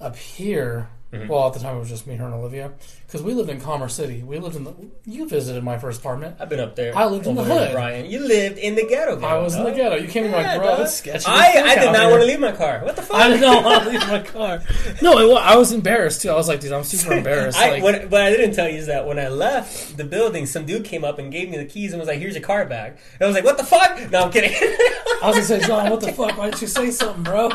up here. Mm-hmm. Well, at the time it was just me, her, and Olivia. Because we lived in Commerce City. We lived in the. You visited my first apartment. I've been up there. I lived in the hood. Brian. You lived in the ghetto. I ghetto, was in the ghetto. You came in like, Yeah, bro, that's sketchy. I, I did not here." want to leave my car. What the fuck? I did not want to leave my car. No, it, I was embarrassed too. I was like, dude, I'm super embarrassed. I, like, what, what I didn't tell you is that when I left the building, some dude came up and gave me the keys and was like, "Here's your car back." And I was like, "What the fuck?" No, I'm kidding. I was gonna say, John, what the fuck? Why didn't you say something, bro?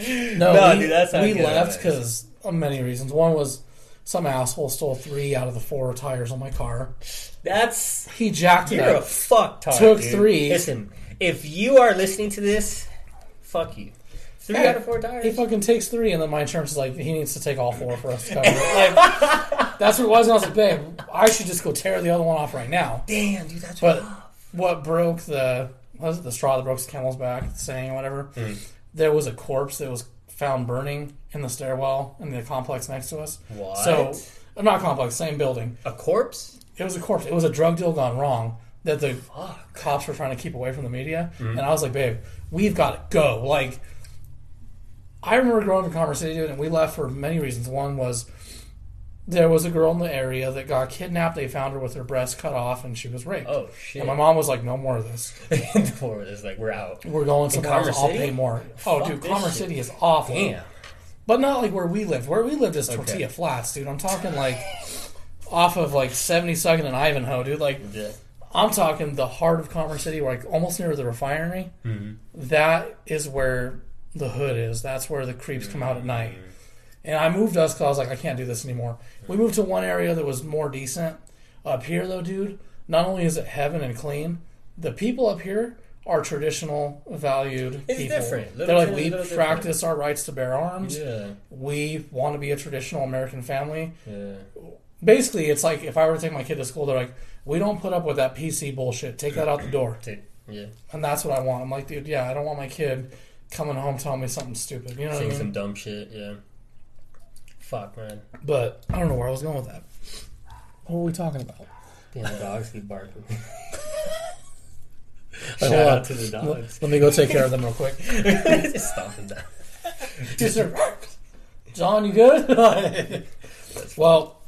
No, No, we, dude, that's how we left because many reasons. One was some asshole stole three out of the four tires on my car. That's He jacked it you're a up. fucktard. Took dude. three. Listen, if you are listening to this, fuck you. Three Yeah, out of four tires. He fucking takes three, and then my insurance is like, he needs to take all four for us to cover it. Like, that's what it was. And I was like, babe, I should just go tear the other one off right now. Damn, dude, that's But rough. what broke the what was it the straw that broke the camel's back saying or whatever? Hmm. There was a corpse that was found burning in the stairwell in the complex next to us. What? So, uh, not complex, same building. a corpse. It was a corpse. It was a drug deal gone wrong that the Fuck. cops were trying to keep away from the media. And I was like, babe, we've got to go. Like, I remember growing up in Commerce City, and we left for many reasons. One was there was a girl in the area that got kidnapped. They found her with her breast cut off, and she was raped. Oh shit. And my mom was like, "No more of this. Before it's like we're out. We're going somewhere Commerce else. I'll City? pay more." Oh, Fuck dude, Commerce shit. City is awful. Damn. But not like where we lived. Where we lived is tortilla flats, dude. I'm talking like off of like 72nd and Ivanhoe, dude. Like Yeah. I'm talking the heart of Commerce City, like almost near the refinery. Mm-hmm. That is where the hood is. That's where the creeps come out at night. Mm. And I moved us because I was like, I can't do this anymore. We moved to one area that was more decent. Up here, though, dude, not only is it heaven and clean, the people up here are traditional, valued It's people. different. They're like, we little different." practice our rights to bear arms. Yeah. We want to be a traditional American family Yeah. basically it's like if I were to take my kid to school, they're like, we don't put up with that PC bullshit. Take that out the door. Yeah. And that's what I want. I'm like, dude, yeah, I don't want my kid coming home telling me something stupid. You know what I Saying mean? some dumb shit. Yeah. Fuck man. But I don't know where I was going with that. What were we talking about? Damn, the dogs keep barking. Shout hold on. out to the dogs. let me go take care of them real quick. Just stop them down. Just John, you good? well,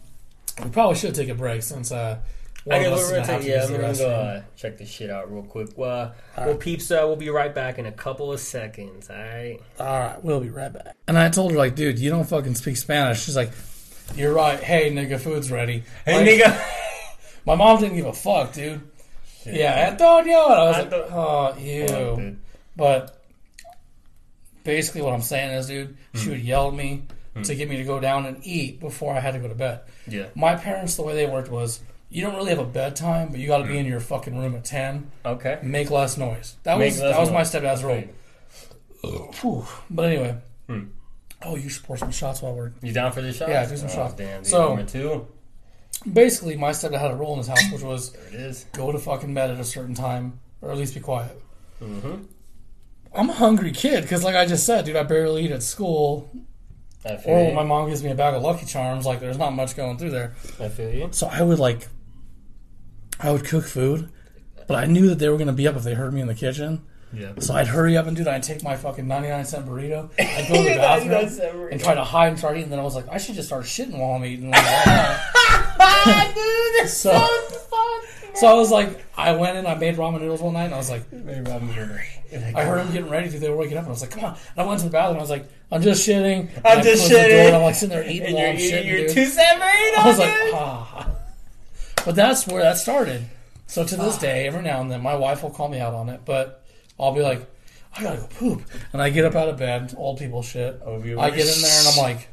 we probably should take a break since uh, one Okay, we're gonna gonna take, to yeah, I'm gonna go uh, check this shit out real quick. Well, well, peeps, uh, we'll be right back in a couple of seconds. All right. All right, we'll be right back. And I told her, like, dude, you don't fucking speak Spanish. She's like, you're right. Hey, nigga, food's ready. Hey, Like, nigga. My mom didn't give a fuck, dude. Yeah, Antonio. And I was like, Anto- oh, Fuck, ew. dude. But basically, what I'm saying is, dude, Hmm. she would yell at me to get me to go down and eat before I had to go to bed. Yeah. My parents, the way they worked was, you don't really have a bedtime, but you got to be in your fucking room at ten. Okay. Make less noise. That. Make was that was my noise. stepdad's rule. Whew. But anyway. Hmm. Oh, you should pour some shots while we're. You down for the shots? Yeah, do some oh, shots. Damn. dude, So- number two. Basically, my stepdad had a rule in his house, which was There it is. go to fucking bed at a certain time, or at least be quiet. Mm-hmm. I'm a hungry kid because, like I just said, dude, I barely eat at school. I feel Or when my mom gives me a bag of Lucky Charms, like there's not much going through there. I feel you. So I would like, I would cook food, but I knew that they were gonna be up if they heard me in the kitchen. Yeah. So I'd hurry up and dude, I'd take my fucking 99 cent burrito, I'd go to the bathroom and try to hide and start eating. And then I was like, I should just start shitting while I'm eating. Like, Dude, so, so I was like, I went in, I made ramen noodles one night, and I was like. I heard them getting ready to. They were waking up, and I was like, "Come on!" And I went to the bathroom. I was like, "I'm just shitting." I'm I just closed the door, shitting. and I'm like sitting there eating And while you're I'm eating shitting. your dude. two cent burrito, I was like, ah. But that's where that started. So to this ah. day, every now and then, my wife will call me out on it, but I'll be like, "I gotta go poop," and I get up out of bed, old people shit. Over your I get in there and I'm like,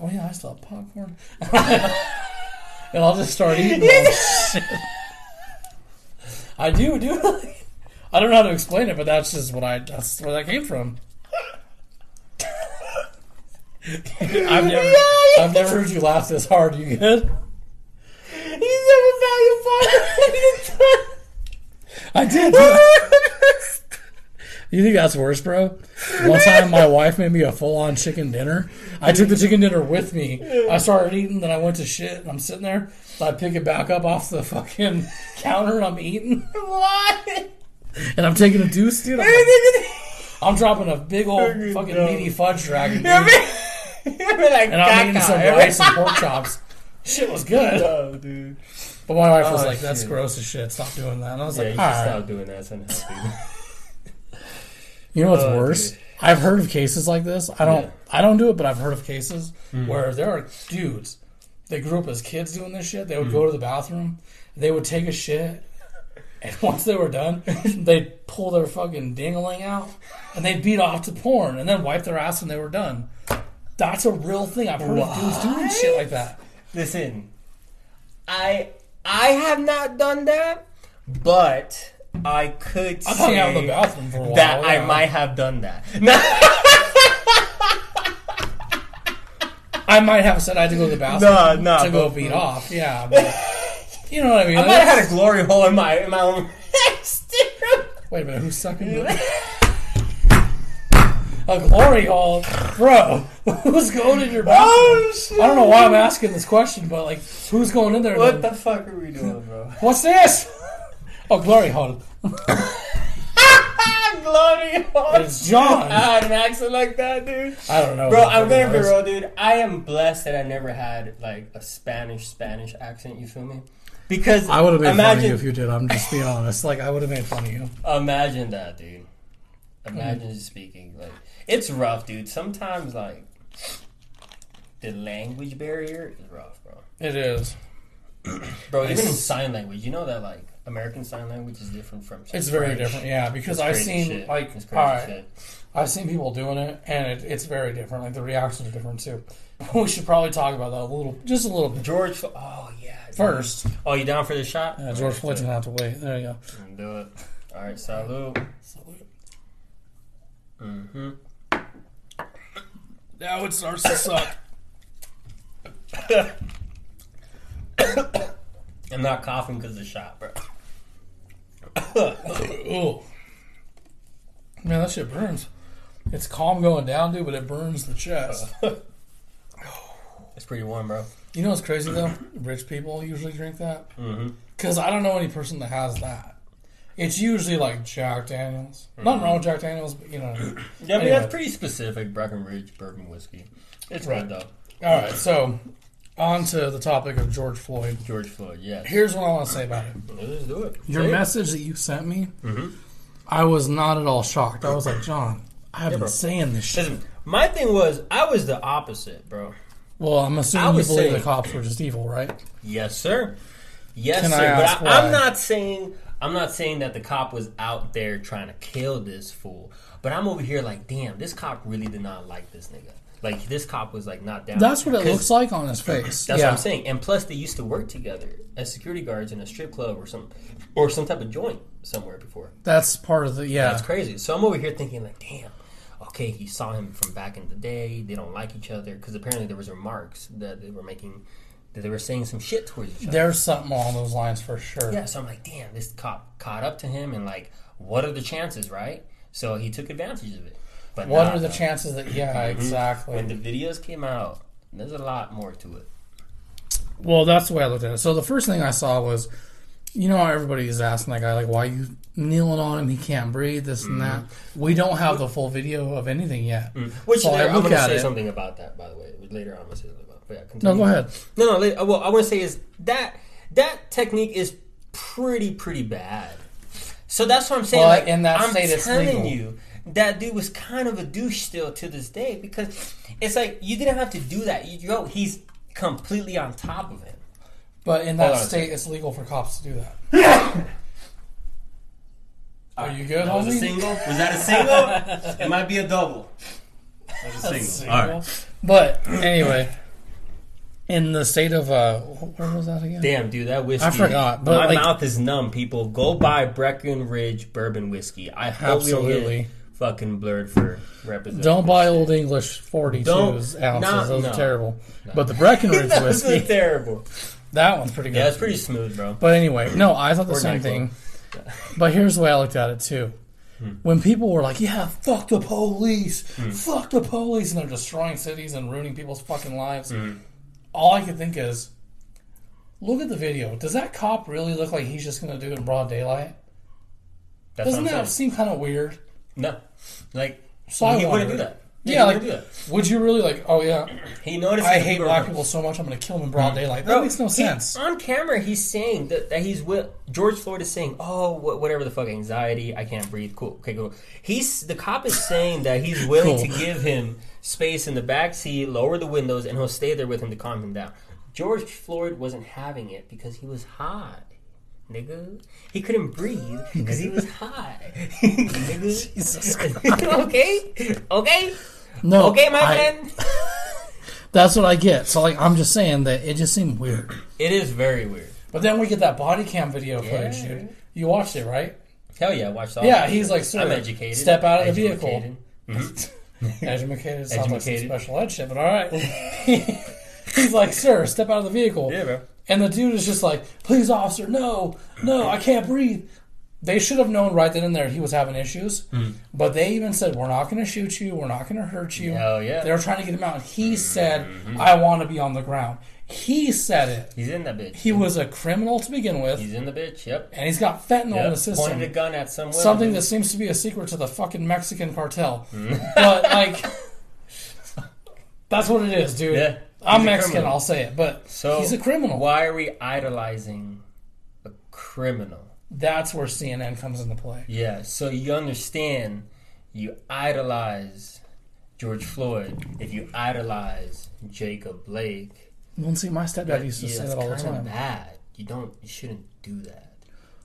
"Oh yeah, I still have popcorn," and I'll just start eating. while I'm shit. I do. I don't know how to explain it, but that's just what I. That's where that came from. I've never, I've never heard you laugh this hard. You good? Value I did. you think that's worse, bro? One time, my wife made me a full-on chicken dinner. I took the chicken dinner with me. I started eating, then I went to shit, and I'm sitting there. So I pick it back up off the fucking counter, and I'm eating, What? and I'm taking a deuce, dude. I'm, like- I'm dropping a big old fucking meaty fudge dragon. Like, and I'm eating some rice and pork chops. Shit was good. Oh, dude. But my wife was Oh, like, "That's shit. gross as shit. Stop doing that." And I was Yeah, you like, should "All right." stop doing that. It's unhealthy. You know what's Oh, worse? dude. I've heard of cases like this. I don't. Yeah. I don't do it, but I've heard of cases Mm. where there are dudes. They grew up as kids doing this shit. They would go to the bathroom. They would take a shit, and once they were done, they'd pull their fucking dingling out, and they'd beat off to porn, and then wipe their ass when they were done. That's a real thing. I've heard of dudes doing shit like that. Listen, I I have not done that, but I could I've say hung out in the bathroom for a while. that I yeah. might have done that. I might have said I had to go to the bathroom No, no, to go but- beat off. Yeah, but you know what I mean. I might have had a glory hole in my in my own. Wait a minute, who's sucking? the- a glory hole, bro. Who's going in your bathroom? oh shit! I don't know why I'm asking this question, but like, who's going in there? What then? the fuck are we doing, bro? What's this? Oh, glory hole. glory hole. It's John. I had an accent like that, dude. I don't know, Bro, I'm gonna be real, dude. I am blessed that I never had like a Spanish Spanish accent. You feel me? Because I would have made fun of you if you did. I'm just being honest. Like, I would have made fun of you. Imagine that, dude. Imagine mm-hmm. just speaking like it's rough, dude. Sometimes like the language barrier is rough, bro. It is. Bro, even in sign language, you know that like American sign language is different from. It's very French. different, yeah. Because I've seen shit. like, It's crazy right, shit. I've seen people doing it, and it, it's very different. Like the reactions are different too. We should probably talk about that a little, just a little bit. George. Oh yeah. First, Oh, you down for the shot? yeah, George Floyd's gonna have to wait. There you go. Do it. All right, salute. Salute. Mm-hmm. Now it starts to suck. I'm not coughing because of the shot, bro. oh. Man, that shit burns. It's calm going down, dude, but it burns the chest. It's pretty warm, bro. You know what's crazy though? Rich people usually drink that Mm-hmm. because I don't know any person that has that. It's usually like Jack Daniels. Mm-hmm. Nothing wrong with Jack Daniels, but you know. Yeah, I mean Anyway. that's pretty specific. Breckenridge bourbon whiskey. It's Right. good though. All right, so on to the topic of George Floyd. George Floyd. Yes. Here's what I want to say about it. Let's do it. Your Say it. message that you sent me, Mhm. I was not at all shocked. I was like, John, I've been bro. saying this shit. Listen, my thing was I was the opposite, bro. Well, I'm I assuming you believe saying- the cops were just evil, right? Yes, sir. Yes, Can I sir. ask but I? I'm not saying I'm not saying that the cop was out there trying to kill this fool. But I'm over here like, damn, this cop really did not like this nigga. Like this cop was like not down. That's what it looks like on his face. That's yeah. what I'm saying. And plus, they used to work together as security guards in a strip club or some or some type of joint somewhere before. That's part of the yeah. That's crazy. So I'm over here thinking like, damn. Okay, he saw him from back in the day. They don't like each other because apparently there was remarks that they were making that they were saying some shit towards each other. There's something along those lines for sure. Yeah, so I'm like, damn, this cop caught up to him, and like, what are the chances, right? So he took advantage of it. But What nah, are the chances that yeah, mm-hmm. exactly. When the videos came out, there's a lot more to it. Well, that's the way I looked at it. So the first thing I saw was, you know, everybody's asking that guy like, "Why you kneeling on him? He can't breathe." This and that. Mm-hmm. We don't have the full video of anything yet. Mm-hmm. Which So I later, I'm going to say it- something about that, by the way. Later on, I'm going to say something about. But yeah, No, go ahead. No, no. later- Well, I want to say is that that technique is pretty, pretty bad. So that's what I'm saying. Well, like, in that I'm state, it's telling legal. you, that dude was kind of a douche still to this day because it's like you didn't have to do that. You go, he's completely on top of him. But in that Hold on a state, it's legal for cops to do that. Are you good, That was a homie? single. Was that a single? it might be a double. That was a single. All right. But anyway, in the state of uh, where was that again? Damn, dude, that whiskey. I forgot, but, my like- mouth is numb. People, go buy Breckenridge bourbon whiskey. I Absolutely. fucking blurred for representing. Don't buy Old English 42s Don't- ounces. no, Those no. are terrible. But the Breckenridge whiskey, terrible. that one's pretty good. Yeah, it's pretty smooth, bro. But anyway, no, I thought the Or same thing. But here's the way I looked at it too. Hmm. When people were like, "Yeah, fuck the police, fuck the police," and they're destroying cities and ruining people's fucking lives, Hmm. All I could think is, look at the video. Does that cop really look like he's just going to do it in broad daylight? That's Doesn't that seem kind of weird? No, like So I he wouldn't do that. Yeah, he like, would do that. would you really like? Oh yeah, he noticed. I hate black people so much. I'm gonna kill them in broad daylight. That Bro, makes no he- sense. on camera, he's saying that, that he's with George Floyd is saying, "Oh, wha- whatever the fuck, anxiety, I can't breathe." Cool, okay, cool. He's the cop is saying that he's willing Cool. to give him space in the back seat, lower the windows, and he'll stay there with him to calm him down. George Floyd wasn't having it because he was high. Nigga, he couldn't breathe because he was high. Nigga, Jesus okay, okay, No, okay, my I- friend. That's what I get. So like, I'm just saying that it just seemed weird. It is very weird. But then we get that body cam video footage, dude. You watched it, right? Hell yeah, watch all. Yeah, he's like, sir, I'm educated. step out of the vehicle. Educated. Mm-hmm. Educated sounds like some special ed shit, but all right. He's like, sir, step out of the vehicle. Yeah, bro. And the dude is just like, please, officer, no, no, I can't breathe. They should have known right then and there he was having issues. Hmm. But they even said, we're not going to shoot you. We're not going to hurt you. Hell yeah. They were trying to get him out. And he said, Mm-hmm. I want to be on the ground. He said it. He's in the bitch. He was a criminal to begin with. He's in the bitch. Yep. and he's got fentanyl in yep. the system. Pointed a gun at some women. Something that seems to be a secret to the fucking Mexican cartel. Mm-hmm. but like, that's what it is, dude. Yeah. I'm He's a Mexican, criminal. I'll say it, but So he's a criminal. Why are we idolizing a criminal? That's where CNN comes into play. Yeah. So you understand? You idolize George Floyd. If you idolize Jacob Blake, Well, see, my stepdad used to yeah, say that all the time. Bad. You don't. You shouldn't do that.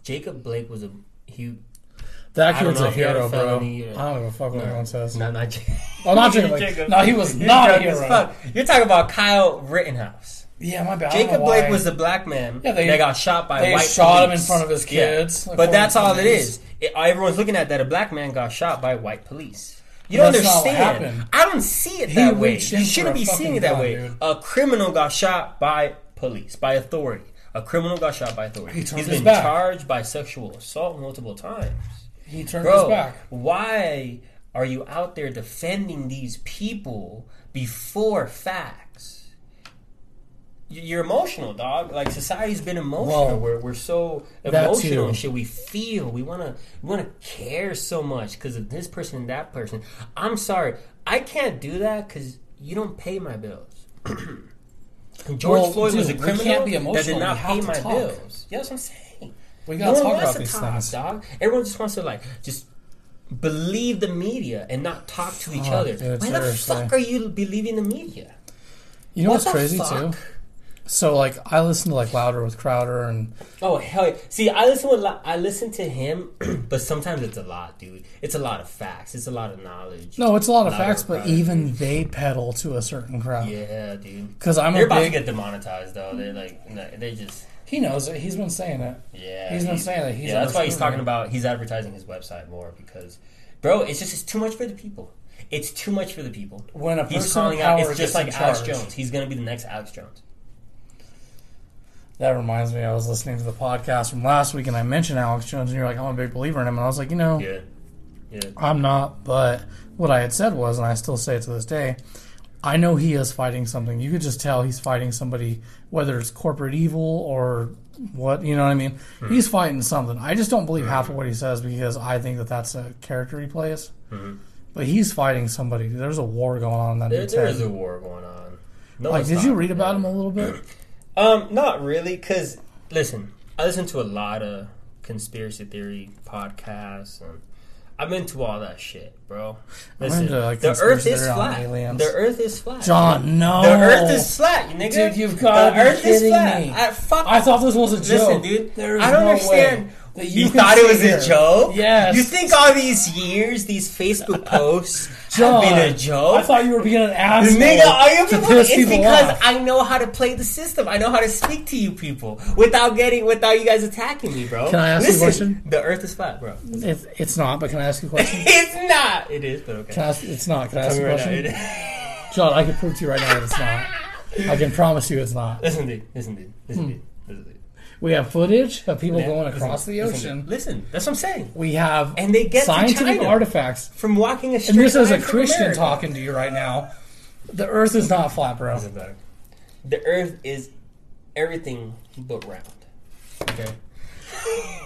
Jacob Blake was a he. That kid's a if he had a hero, bro. or- I don't give a fuck what anyone says. No, not Jacob. Oh, not Jacob. Blake. No, he was not a hero. fuck. You're talking about Kyle Rittenhouse. Yeah, my bad. Jacob Blake was the black man Yeah, they- that got shot by they white shot him in front of his kids, Yeah. according But that's all it It, everyone's looking at that a black man got shot by white police. You don't That's understand. I don't see it He that way. You shouldn't be seeing it that gun, way. dude. A criminal got shot by police, by authority. A criminal got shot by authority. He He's been back. charged by sexual assault multiple times. He turned Bro, his back. why are you out there defending these people before facts? You're emotional, dog. Like society's been emotional. We're we're so emotional and shit. We feel. We wanna we wanna care so much because of this person and that person. I'm sorry, I can't do that because you don't pay my bills. George Well, Floyd was a dude, criminal can't be that did not pay my talk. bills. What I'm saying. We No gotta one talk about these talk, things. dog. Everyone just wants to like just believe the media and not talk to each Oh, other. dude, Why the fuck are you believing the media? You know What what's crazy fuck? too? So like, I listen to like Louder with Crowder, and Oh hell! yeah. See, I listen with I listen to him, but sometimes it's a lot, dude. It's a lot of facts. It's a lot of knowledge. no, it's a lot of Louder facts, but Crowder. even they pedal to a certain crowd. yeah, dude. Because I'm They're about to get demonetized though. They're like, they just he knows it. He's been saying it. yeah. He's been saying that he's yeah. That's why he's talking about he's advertising his website more because, bro, it's just it's too much for the people. It's too much for the people. When a He's person calling in out. It's just like Alex. Jones. He's gonna be the next Alex Jones. That reminds me, I was listening to the podcast from last week, and I mentioned Alex Jones, and you're like, I'm a big believer in him, and I was like, you know, Yeah, yeah. I'm not, but what I had said was, and I still say it to this day, I know he is fighting something. You could just tell he's fighting somebody, whether it's corporate evil or what, you know what I mean? Hmm. He's fighting something. I just don't believe half of what he says because I think that that's a character he plays. Hmm. But he's fighting somebody. There's a war going on in that There, there is a war going on. No Like, did you read about him a little bit? Um, not really, because listen, I listen to a lot of conspiracy theory podcasts, and I'm into all that shit, bro. Listen, into, like, the Earth is flat. aliens. The Earth is flat. John, no. the Earth is flat, you nigga. Dude, you've gotta the Earth is flat. I, fuck. I thought this was a Listen, joke. dude. There is I don't no understand. way that You, you, thought it was sit a joke? Yes. You think all these years, these Facebook posts John, have been a joke? I thought you were being an asshole. Nigga, are you to people? It's because off. I know how to play the system. I know how to speak to you people without getting, without you guys attacking me, bro. Can I ask you a question? The Earth is flat, bro. It's, it's not, but can I ask you a question? it's not. It is, but okay. Can I ask, it's not. Can I ask you a question? is. John, I can prove to you right now that it's not. I can promise you it's not. Listen, dude. Listen, dude. Listen, Hmm. dude. Listen, dude. We have footage of people Yeah, going listen, across the ocean. dude. Listen, that's what I'm saying. We have And they get scientific artifacts. From walking a straight And this is a Christian America. talking to you right now. The Earth is not flat, bro. Doesn't. The Earth is everything but round. Okay.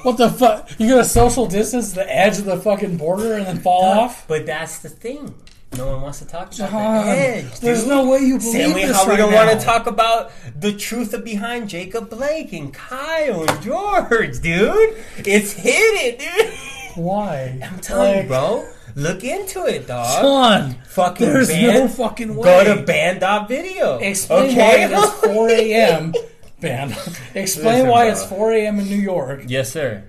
What the fuck? You gonna social distance the edge of the fucking border and then fall off? But that's the thing. No one wants to talk about John, the edge. there's dude. no way you believe Same way this how we don't now. want to talk about the truth behind Jacob Blake and Kyle and George, dude. It's hidden, dude. Why? I'm telling Like, you, bro. Look into it, dog. John, Fucking there's band, no fucking way. Go to banned.video. Explain okay? why it is 4 a.m. Band. Explain Listen, why bro. it's 4 a.m. in New York, yes, sir.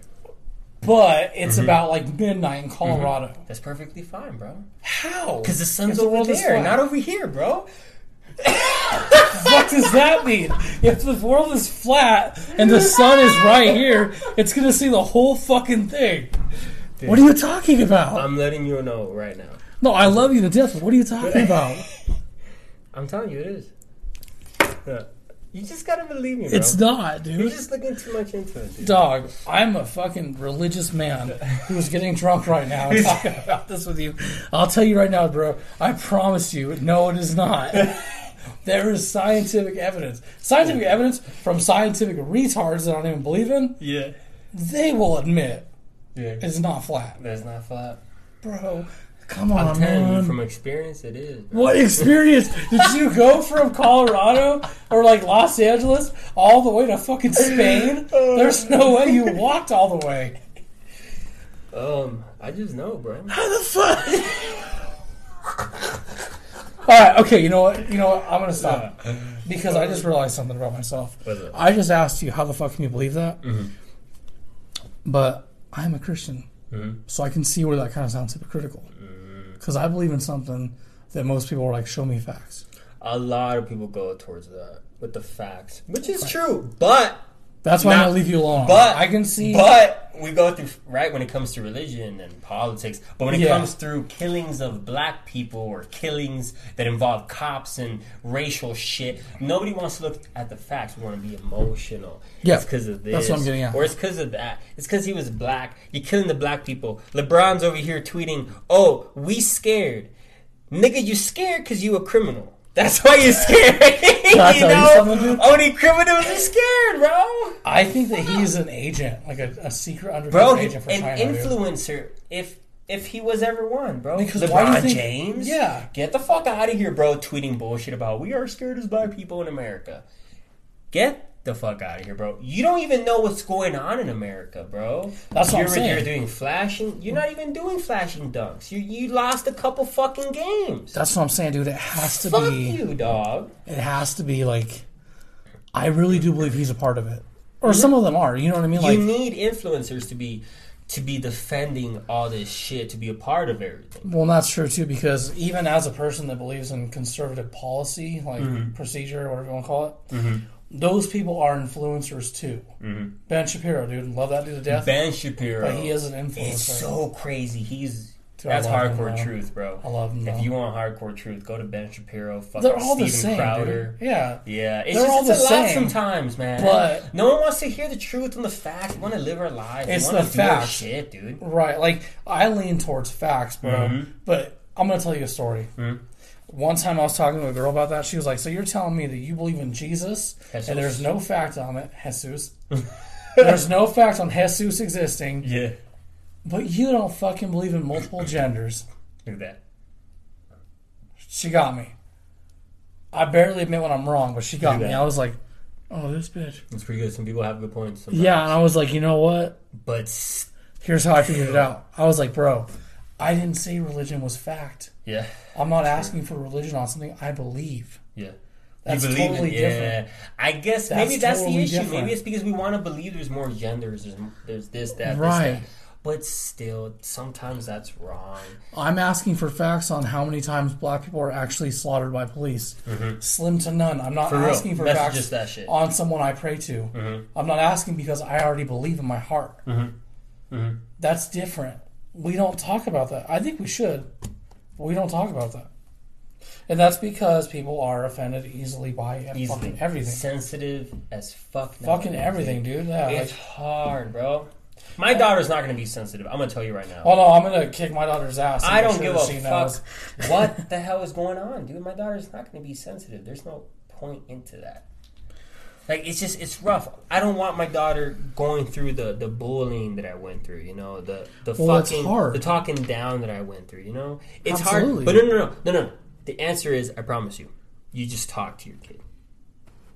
But it's Mm-hmm. about like midnight in Colorado. That's perfectly fine, bro. How? Because the sun's over world is there, flat. not over here, bro. what does that mean? If the world is flat and the sun is right here, it's gonna see the whole fucking thing. What are you talking about? I'm letting you know right now. no, I love you to death. But what are you talking about? I'm telling you, it is. Yeah. You just gotta believe me, bro. It's not, dude. You're just looking too much into it, dude. Dog, I'm a fucking religious man who's getting drunk right now and talking about this with you. I'll tell you right now, bro. I promise you, no, it is not. There is scientific evidence. Scientific evidence from scientific retards that I don't even believe in. Yeah. They will admit Yeah. it's not flat, That's not flat. bro. Come I'm on, telling man. you from experience, it is. Bro. what experience did you go from Colorado or like Los Angeles all the way to fucking Spain? There's no way you walked all the way. Um, I just know, bro. How the fuck? All right, okay. You know what? You know what? I'm gonna stop because I just realized something about myself. I just asked you how the fuck can you believe that? But I'm a Christian, Mhm. so I can see where that kind of sounds hypocritical. Because I believe in something that most people are like, "Show me facts." A lot of people go towards that with the facts, which is true. But That's why I'm gonna leave you alone. but I can see. But we go through right when it comes to religion and politics. But when it Yeah. comes through killings of black people or killings that involve cops and racial shit, nobody wants to look at the facts. We want to be emotional. Yeah, it's because of this. that's what I'm getting at. Or it's because of that. It's because he was black. You're killing the black people. LeBron's over here tweeting, "Oh, we scared, nigga. You scared because you a criminal." That's why you're scared. You know, something, only criminals are scared, bro. I think that he's an agent, like a, a secret undercover bro, agent for an China. dude. influencer. If if he was ever one, bro, Because LeBron why do you think- James, Yeah. get the fuck out of here, bro. Tweeting bullshit about we are scared as black people in America. Get the fuck out of here, bro. You don't even know what's going on in America, bro. That's what you're, I'm saying. You're doing flashing. You're not even doing flashing dunks. You you lost a couple fucking games. That's what I'm saying, dude. It has to Fuck be. Fuck you, dog. It has to be like. I really do believe he's a part of it, or some of them are. You know what I mean? Like, you need influencers to be to be defending all this shit to be a part of everything. well, that's true too. Because even as a person that believes in conservative policy, like Mm-hmm. procedure, whatever you want to call it, those people are influencers too. Ben Shapiro, dude, love that dude to death. Mm-hmm. Ben Shapiro. but he is an influencer. It's so crazy. He's Dude, that's love him, hardcore truth, bro. I love him. If though. you want hardcore truth, go to Ben Shapiro. Fucking They're all Steven the same, Crowder. dude. Yeah, Yeah, it's They're just all it's the a lot same. sometimes, man. But- no one wants to hear the truth and the facts. We want to live our lives. It's the to do our facts. shit, dude. right. Like I lean towards facts, bro. Mhm. But I'm gonna tell you a story. Mhm. One time I was talking to a girl about that. She was like, "So you're telling me that you believe in Jesus, Jesus. and there's no fact on it, Jesus. there's no fact on Jesus existing, Yeah, but you don't fucking believe in multiple genders." look at that. She got me. I barely admit when I'm wrong, but she got me. I was like, "Oh, this bitch." It's pretty good. Some people have good points. Sometimes. Yeah, and I was like, "You know what? but Here's how I figured it out." I was like, "Bro, I didn't say religion was fact. yeah, I'm not asking for religion on something I believe." yeah. That's totally yeah. different. I guess That's maybe that's totally the issue. different. Maybe it's because we want to believe there's more genders. There's, there's this, that, Right. this, that. But still, sometimes that's wrong. I'm asking for facts on how many times black people are actually slaughtered by police. Slim to none. I'm not Mm-hmm. For asking for That's facts that shit. on someone I pray to. Mhm. I'm not asking because I already believe in my heart. Mhm. That's different. We don't talk about that. I think we should. We don't talk about that. And that's because people are offended easily by Easily. fucking everything. Sensitive as fuck. Fucking everything, dude. Yeah. It's Like, hard, bro. My daughter's not going to be sensitive. I'm going to tell you right now. oh no, I'm gonna kick my daughter's ass. I don't sure give a fuck knows. what the hell is going on, dude. My daughter's not going to be sensitive. There's no point into that. Like it's just it's rough. I don't want my daughter going through the the bullying that I went through. You know the the Well, fucking hard. the talking down that I went through. You know it's Absolutely. hard. But no no no no no. The answer is I promise you. You just talk to your kid.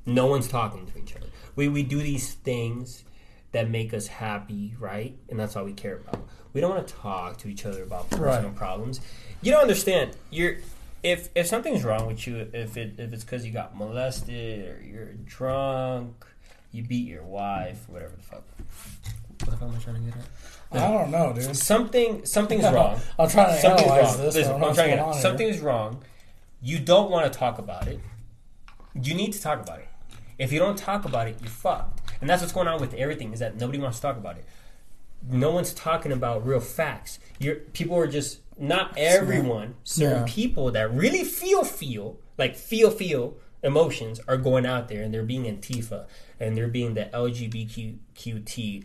No one's talking to each other. We we do these things that make us happy, right? And that's all we care about. We don't want to talk to each other about personal Right. problems. You don't understand. You're if if something's wrong with you, if it if it's because you got molested or you're drunk, you beat your wife, whatever the fuck. What the fuck am I trying to get at? I don't know, dude. Something something's wrong. I'm trying to Something's analyze wrong. this. Listen, I don't know I'm trying to going get on here. Something's wrong. You don't want to talk about it. You need to talk about it. If you don't talk about it, you're fucked. And that's what's going on with everything is that nobody wants to talk about it. No one's talking about real facts. You're, people are just not everyone. Certain Yeah. people that really feel feel like feel feel emotions are going out there and they're being Antifa and they're being the LGBTQT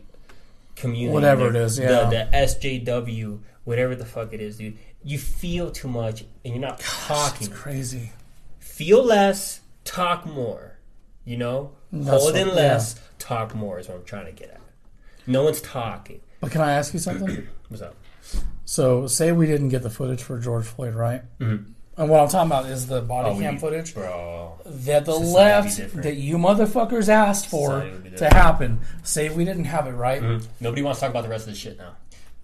community, Whatever it is, yeah. the, the SJW, whatever the fuck it is, dude. You feel too much and you're not talking. It's crazy. Feel less, talk more. You know, That's hold in what- less, talk more is what I'm trying to get at. No one's talking. But can I ask you something? What's up? So, say we didn't get the footage for George Floyd, right? Mhm. And what I'm talking about is the body Oh, we- cam footage bro. that the left, that you motherfuckers asked for Society would be to happen. Say we didn't have it, right? Mm-hmm. Nobody wants to talk about the rest of this shit now.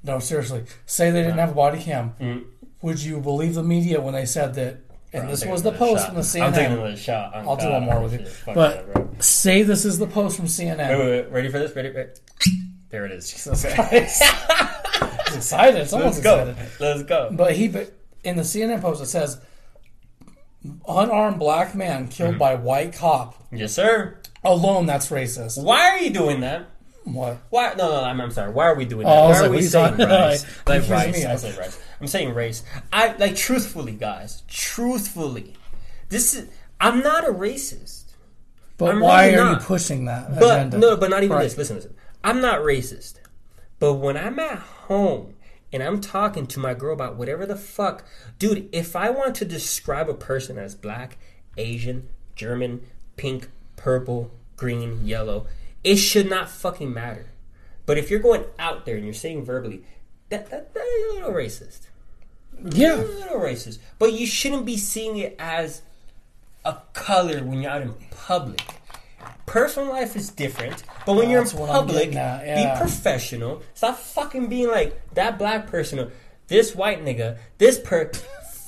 No, seriously. Say they didn't have a body cam. Mhm. Would you believe the media when they said that? And I'm this was the post shot. from the I'm taking CNN. another shot. on I'll do one more with you. But that, say this is the post from CNN. Wait, wait, wait. Ready for this? Ready? ready? There it is. Jesus Christ. He's excited. Someone's Let's go. excited. Let's go. But he, but in the CNN post, it says, unarmed black man Mm-hmm. killed by white cop. Yes, sir. Alone, that's racist. Why are you doing that? What? Why? No, no, I'm, I'm sorry. Why are we doing Oh, that? I was Why like, are what we you saying talking about? Like rice. me. I say race. I'm saying race. I like truthfully, guys. Truthfully, this is. I'm not a racist. But I'm why really are not. you pushing that But agenda? no, but not even Right. this. Listen, listen. I'm not racist. But when I'm at home and I'm talking to my girl about whatever the fuck, dude, if I want to describe a person as black, Asian, German, pink, purple, green, yellow, it should not fucking matter. But if you're going out there and you're saying verbally, that, that, that is a little racist. Yeah. A little racist. But you shouldn't be seeing it as a color when you're out in public. Personal life is different, but when oh, you're in public, yeah. be professional. Stop fucking being like that black person or this white nigga, this per.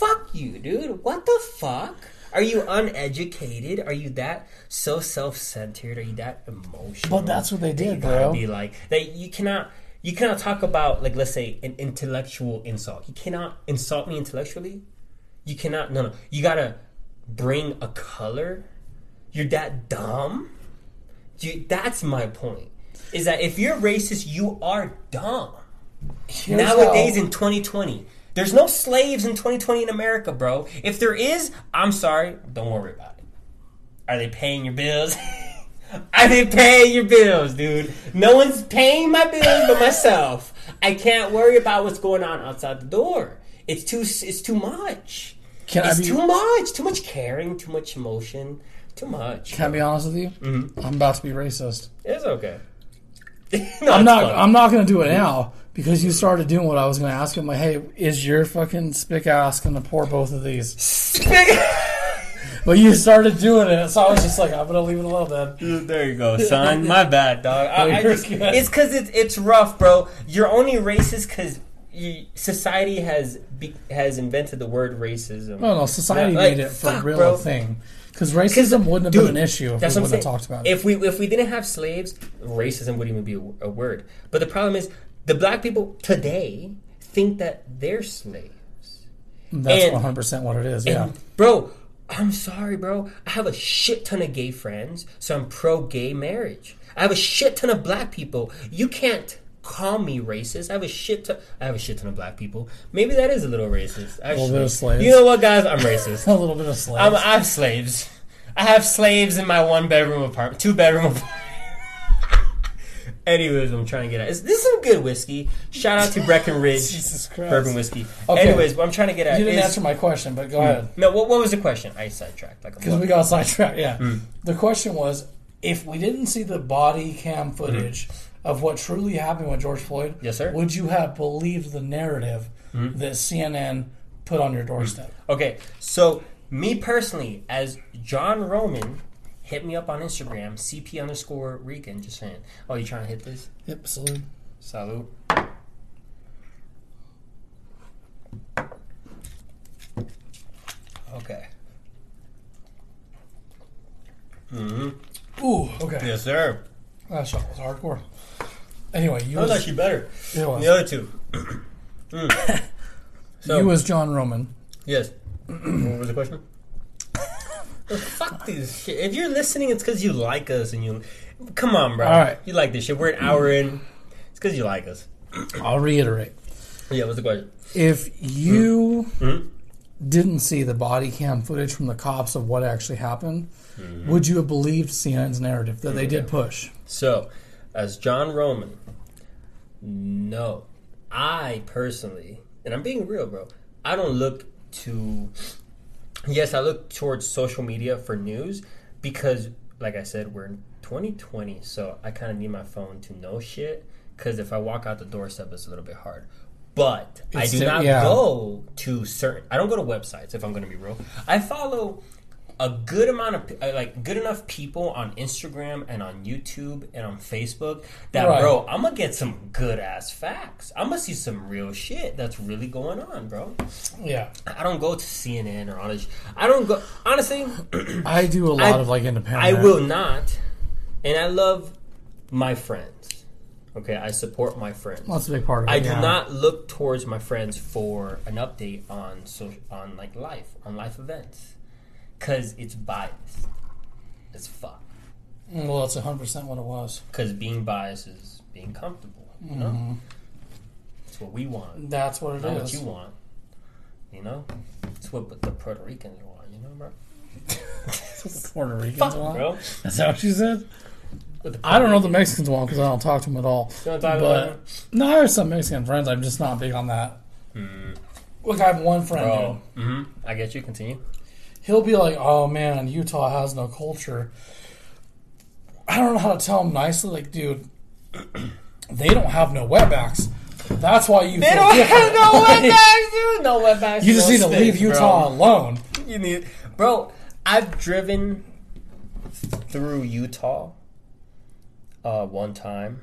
fuck you, dude. What the fuck? Are you uneducated? Are you that so self-centered? Are you that emotional? But that's what they that did, you bro. Be like that. You cannot. You cannot talk about like let's say an intellectual insult. You cannot insult me intellectually. You cannot. No, no. You gotta bring a color. You're that dumb. That's my point. Is that if you're racist, you are dumb. Here's Nowadays how- in 2020, there's no slaves in 2020 in America, bro. If there is, I'm sorry. Don't worry about it. Are they paying your bills? Are they paying your bills, dude? No one's paying my bills but myself. I can't worry about what's going on outside the door. It's too. It's too much. Can it's be- too much. Too much caring. Too much emotion. Too much. Can I be honest with you? Mm-hmm. I'm about to be racist. It's okay. No, I'm not. fine. I'm not going to do it now because you started doing what I was going to ask him. Like, hey, is your fucking spick ass going to pour both of these? Spick. But you started doing it, so I was just like, I'm going to leave it alone then. There you go, son. My bad, dog. I, I just, it's because it's it's rough, bro. You're only racist because society has be, has invented the word racism. No, no, society Yeah, like, made it for fuck, real bro. thing. Because racism wouldn't have Dude, been an issue if we That's what wouldn't have talked about it. If we if we didn't have slaves, racism wouldn't even be a, a word. But the problem is, the black people today think that they're slaves. That's and- 100 percent what it is. Yeah. Bro, I'm sorry, bro. I have a shit ton of gay friends, so I'm pro gay marriage. I have a shit ton of black people. You can't call me racist. I have a shit ton. I have a shit ton of black people. Maybe that is a little racist. Actually, bit of slaves. you know what, guys? I'm racist. a little bit of slaves. I'm, I have slaves. I have slaves in my one bedroom apartment, two bedroom apartment. Anyways, I'm trying to get at is this is some good whiskey. Shout out to Breckenridge Jesus Christ. bourbon whiskey. Okay. Anyways, what I'm trying to get at you didn't is answer my question, but go ahead. no. What, what was the question? I sidetracked like Because we got sidetracked. Yeah. Hmm. The question was, if we didn't see the body cam footage of what truly happened with George Floyd, Yes, sir. would you have believed the narrative hmm? that CNN put on your doorstep? Hmm. Okay, so me personally, as John Roman, hit me up on Instagram, CP underscore Rican, just saying. Oh, you trying to hit this? Yep, salute. Salute. Okay. Mm-hmm. Ooh, okay. Yes, sir. That shot was hardcore. Anyway, you That was was, actually better it was. the other two. Mm. So, you was John Roman. yes. what was the question? Oh, fuck this shit. If you're listening, it's because you like us and you. Come on, bro. All right. You like this shit. We're an hour in. It's because you like us. I'll reiterate. Yeah, what's the question? If you Mhm. didn't see the body cam footage from the cops of what actually happened, would you have believed CNN's narrative that they did push? So, as John Roman, no. I personally, and I'm being real, bro, I don't look to. Yes, I look towards social media for news because, like I said, we're in 2020, so I kind of need my phone to know shit. Because if I walk out the doorstep, it's a little bit hard. But I do not yeah. go to certain. I don't go to websites if I'm going to be real. I follow a good amount of uh, like good enough people on Instagram and on YouTube and on Facebook that Right. bro, I'm gonna get some good ass facts. I'm gonna see some real shit that's really going on, bro. Yeah, I don't go to CNN or this. I don't go honestly. I do a lot I- of like independent. I will not, and I love my friends. Okay, I support my friends. That's a big part of it. I do yeah. not look towards my friends for an update on so on like life on life events because it's biased. It's fuck. Well, that's 100 percent what it was. Because being biased is being comfortable. You know, it's what we want, That's what it not what is. you want. You know, it's what the Puerto Ricans want. You know, bro. That's what the Puerto Ricans Fuck, want. bro. That's how she said. I don't know what the Mexicans want because I don't talk to them at all. You wanna talk But about no, I have some Mexican friends. I'm just not big on that. Look, I have one friend. bro? Mm-hmm. I get you. Continue. He'll be like, "Oh man, Utah has no culture." I don't know how to tell him nicely. Like, dude, they don't have no wetbacks. That's why you They feel different. wetbacks, dude. No wetbacks. You just need to leave Utah Bro. alone. You need, bro. I've driven through Utah uh, one time.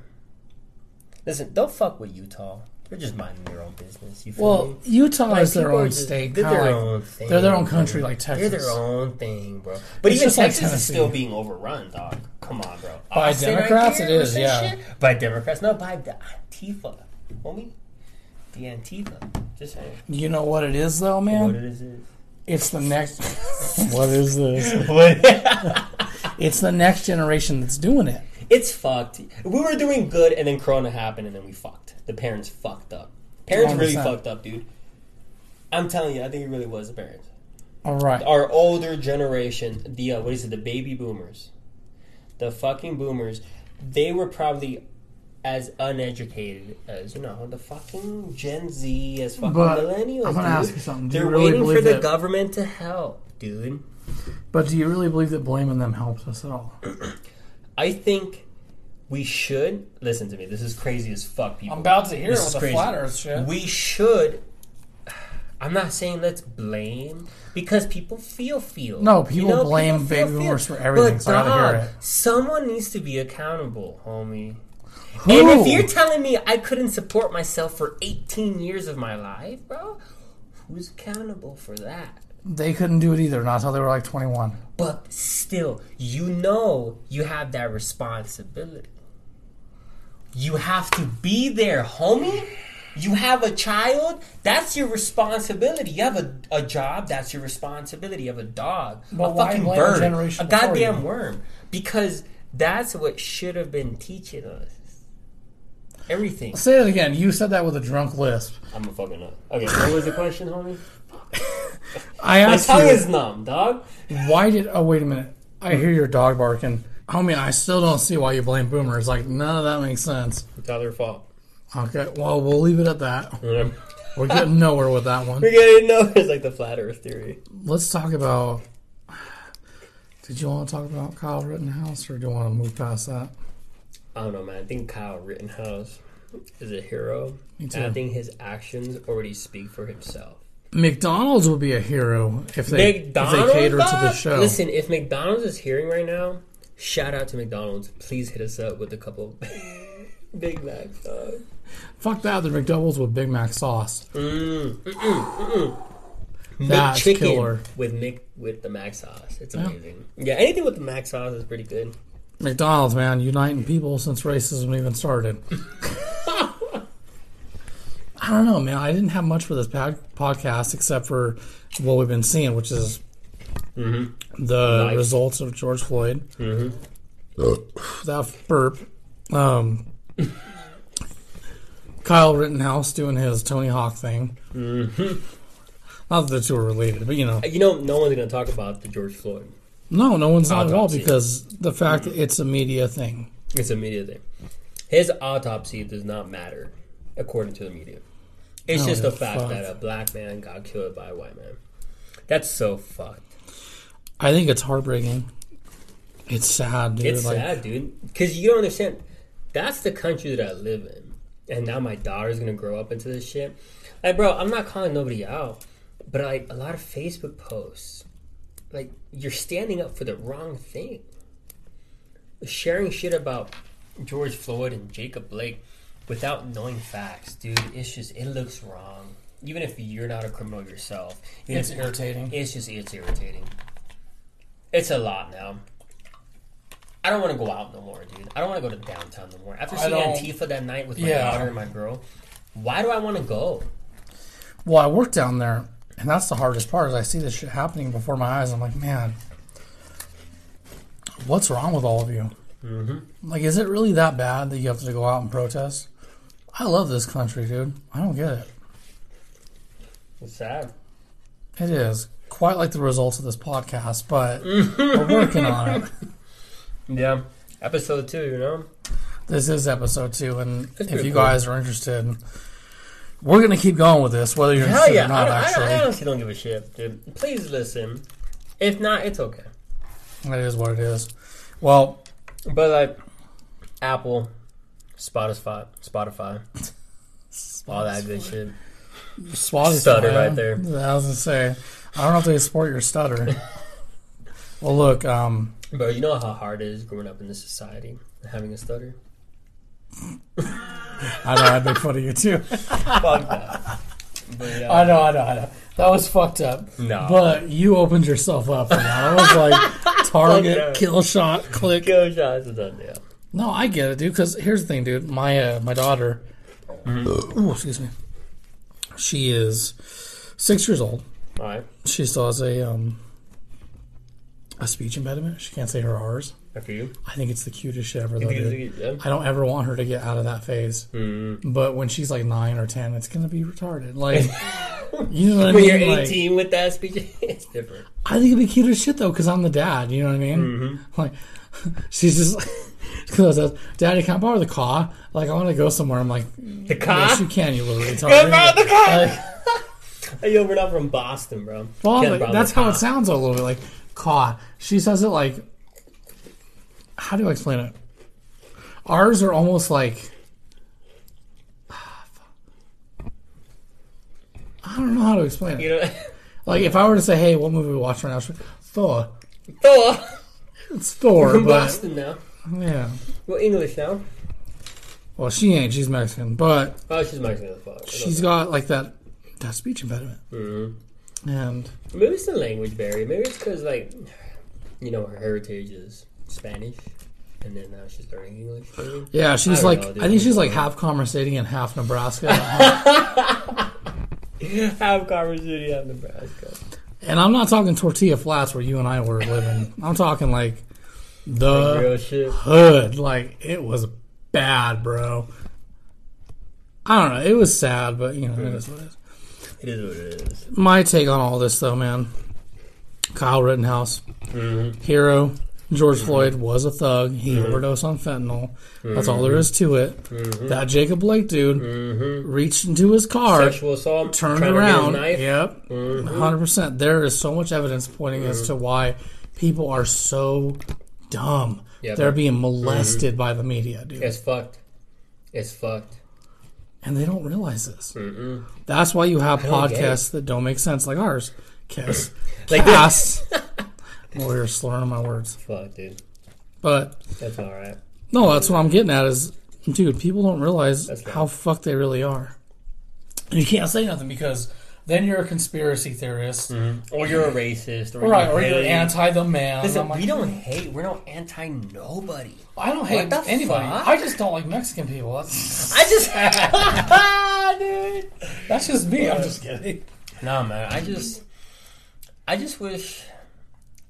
Listen, don't fuck with Utah. They're just minding their own business. You feel Well, me? Utah Like, is their own just- state. They're their like- own thing. they're their own country, like Texas. They're their own thing, bro. But It's even just like Texas is still being overrun, dog. Come on, bro. By Austin Democrats, right it is, yeah. shit? By Democrats, no, by the Antifa, homie. The Antifa. Just saying. You know what it is, though, man. What it is is. It's the next. what is this? What? It's the next generation that's doing it. It's fucked. We were doing good, and then Corona happened, and then we fucked. The parents fucked up. Parents really 100%. fucked up, dude. I'm telling you, I think it really was the parents. All right. Our older generation, the uh, what is it, the baby boomers, the fucking boomers, they were probably as uneducated as you know the fucking Gen Z, as fucking But millennials. I'm gonna dude. ask you something. Do They're really waiting for the that- government to help, dude. But do you really believe that blaming them helps us at all? I think we should listen to me. This is crazy as fuck, people. I'm about to hear This it is with the crazy. flat Earth shit. We should. I'm not saying let's blame because people feel feel. No, people blame feel, baby boomers for everything, But so I gotta hear dog, it. someone needs to be accountable, homie. Who? And if you're telling me I couldn't support myself for 18 years of my life, bro, who's accountable for that? They couldn't do it either, not until they were like 21. But still, you know you have that responsibility. You have to be there, homie. You have a child, that's your responsibility. You have a, a job, that's your responsibility. You have a dog, But a fucking a bird, generation a goddamn you? worm. Because that's what should have been teaching us. Everything. Say it again. You said that with a drunk lisp. I'm a fucking nut. Okay, what was the question, homie? I My asked tongue you, is numb, dog. why did. Oh, wait a minute. I hear your dog barking. Homie, I still don't see why you blame boomers. Like, none of that makes sense. It's not their fault. Okay, well, we'll leave it at that. We're getting nowhere with that one. We're getting nowhere. It's like the flat Earth theory. Let's talk about. Did you want to talk about Kyle Rittenhouse, or do you want to move past that? I don't know, man. I think Kyle Rittenhouse is a hero. Me And I think his actions already speak for himself. McDonald's would be a hero if they if they cater to the show. Listen, if McDonald's is hearing right now, shout out to McDonald's. Please hit us up with a couple Big Macs, dog. Fuck that, the McDoubles with Big Mac sauce. Mm, mm-mm, mm-mm. That's McChicken killer. with Mc with the mac sauce. It's Yeah. amazing. Yeah. anything with the mac sauce is pretty good. McDonald's, man, uniting people since racism even started. I don't know, man. I didn't have much for this pod- podcast except for what we've been seeing, which is Mm-hmm. the Life. results of George Floyd. Mm-hmm. That burp. Um, Kyle Rittenhouse doing his Tony Hawk thing. Mm-hmm. Not that the two are related, but you know, You know, no one's gonna talk about the George Floyd. no, no one's not at all because the fact that it's a media thing. It's a media thing. His autopsy does not matter, according to the media. It's Oh, just the fact fuck. that a black man got killed by a white man. That's so fucked. I think it's heartbreaking. It's sad, dude. It's like, sad, dude. Because you don't understand. That's the country that I live in, and now my daughter's gonna grow up into this shit. Like, bro, I'm not calling nobody out, but like a lot of Facebook posts, like you're standing up for the wrong thing. Sharing shit about George Floyd and Jacob Blake without knowing facts, dude. It's just it looks wrong. Even if you're not a criminal yourself, It's irritating. It's just it's irritating. It's a lot now. I don't want to go out no more, dude. I don't want to go to downtown no more. After I seeing don't- Antifa that night with my Yeah. daughter and my girl, why do I want to go? Well, I work down there, and that's the hardest part. Is I see this shit happening before my eyes. I'm like, man, what's wrong with all of you? Mm-hmm. Like, is it really that bad that you have to go out and protest? I love this country, dude. I don't get it. It's sad. It is quite like the results of this podcast, but we're working on it. Yeah. Episode two, you know? This is episode two, and That's if you cool. guys are interested, we're gonna keep going with this, whether you're Hell interested yeah. or not. I, I, actually, don't- I honestly don't give a shit, dude. Please listen. If not, it's okay. that is what it is. Well, But like Apple, Spotify, Spotify, all that good shit. Swat is Stutter fine. right there. I was gonna say, I don't know if they support your stutter. well, look, um, Bro, you know how hard it is growing up in this society having a stutter? I know I'd make fun of you too. Fuck that. But yeah. I know, I know, I know. That was fucked up. No. But you opened yourself up for that. I was like, target, kill shot, click. Go shots is done, yeah. No, I get it, dude. Because here's the thing, dude. My uh, my daughter, ooh, excuse me. She is six years old. All right. She still has a um a speech impediment. She can't say her R's. After you. I think it's the cutest shit ever. Though, dude. yeah? I don't ever want her to get out of that phase. Mm. But when she's like nine or ten, it's gonna be retarded. Like, you know what I When mean? you're Like, 18 with that speech, it's different. I think it'd be cute as shit though, because I'm the dad. You know what I mean? Mm-hmm. Like, she's just because says, "Daddy, can I borrow the car? Like, I want to go somewhere." I'm like, The car? "Yes, you can, you little retard." Can I borrow the car? Like, Hey, yo, we're not from Boston, bro. well, Can't like, borrow that's the how car. it sounds a little bit like "car." She says it like, how do I explain it? Ours are almost like. I don't know how to explain it. You know, Like if I were to say, "Hey, what movie we watch right now?" She'd be, Thor. Thor. It's Thor, From but Boston now. Yeah. Well, English now. Well, she ain't. She's Mexican, but Oh, she's Mexican as fuck. she's got like that that speech impediment, Mm-hmm. and Maybe it's the language barrier. Maybe it's because, like, you know, her heritage is Spanish, and then now she's learning English. Maybe. yeah, she's don't like know, dude. I think she's like half conversating and half Nebraska. Have Carver City, have Nebraska. and I'm not talking tortilla flats where you and I were living. I'm talking like the hood. Like it was bad, bro. I don't know. It was sad, but you know, it is what it is. It is what it is. My take on all this, though, man. Kyle Rittenhouse, Mm-hmm. hero. George Floyd was a thug. He overdosed on fentanyl. That's all there is to it. That Jacob Blake dude Mm-hmm. reached into his car, Sexual assault. turned trying to get his around. Yep, Mhm. 100%. There is so much evidence pointing as to why people are so dumb. Yeah, They're but- being molested by the media, dude. It's fucked. It's fucked. And they don't realize this. Mm-mm. That's why you have don't get podcasts that don't make sense, like ours. Kiss. Like Cast. you're slurring my words. Fuck, dude. But That's all right. no, that's what I'm getting at is, dude, people don't realize That's right. how fucked they really are. And you can't say nothing because then you're a conspiracy theorist. Mm-hmm. Or you're a racist. Or Right, you or you're anti the man. Listen, like, we don't hate. We're not anti nobody. I don't hate anybody. fuck? I just don't like Mexican people. That's, I just, dude. that's just me. I'm just kidding. No, man. I just, I just wish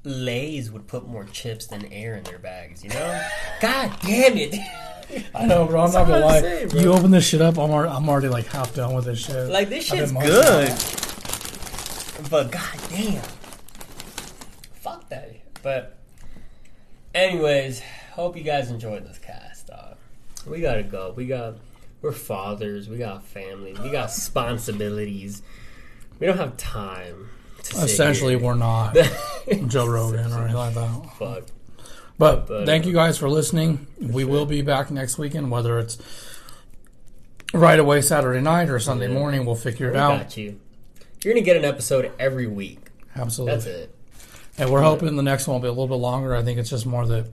Lay's would put more chips than air in their bags. You know? God damn it! I know, bro. I'm not gonna lie. bro. you open this shit up, I'm already, I'm already like half done with this shit. Like this shit's been munching on good, but god damn, fuck that. But, anyways, hope you guys enjoyed this cast. Dog. We gotta go. We got. We're fathers. We got families. We got responsibilities. We don't have time. Essentially, we're not Joe Rogan or anything like that. Fuck. But, But, thank uh, you guys for listening. we will be back next weekend, whether it's right away Saturday night or Sunday Yeah. morning. We'll figure it We out. got you. You're gonna get an episode every week. Absolutely. That's it. And we're hoping the next one will be a little bit longer. I think it's just more that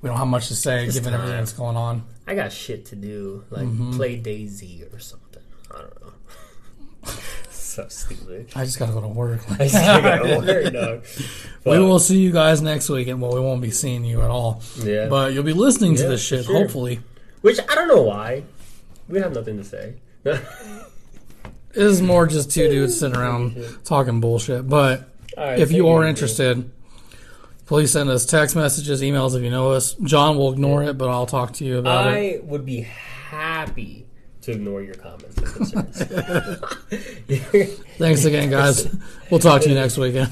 we don't have much to say Just given everything time. that's going on. I got shit to do, like Mm-hmm. play Daisy or something. I don't know. so stupid. I just got to go to work. I still gotta work, dog. we will see you guys next week, and well, we won't be seeing you at all. Yeah. But you'll be listening to Yeah, this shit, sure. hopefully. Which I don't know why. We have nothing to say. This is more just two dudes sitting around talking bullshit. But right, if you are interested, please send us text messages, emails if you know us. John will ignore it, but I'll talk to you about it. I would be happy to ignore your comments and concerns. Thanks again, guys. We'll talk to you next weekend.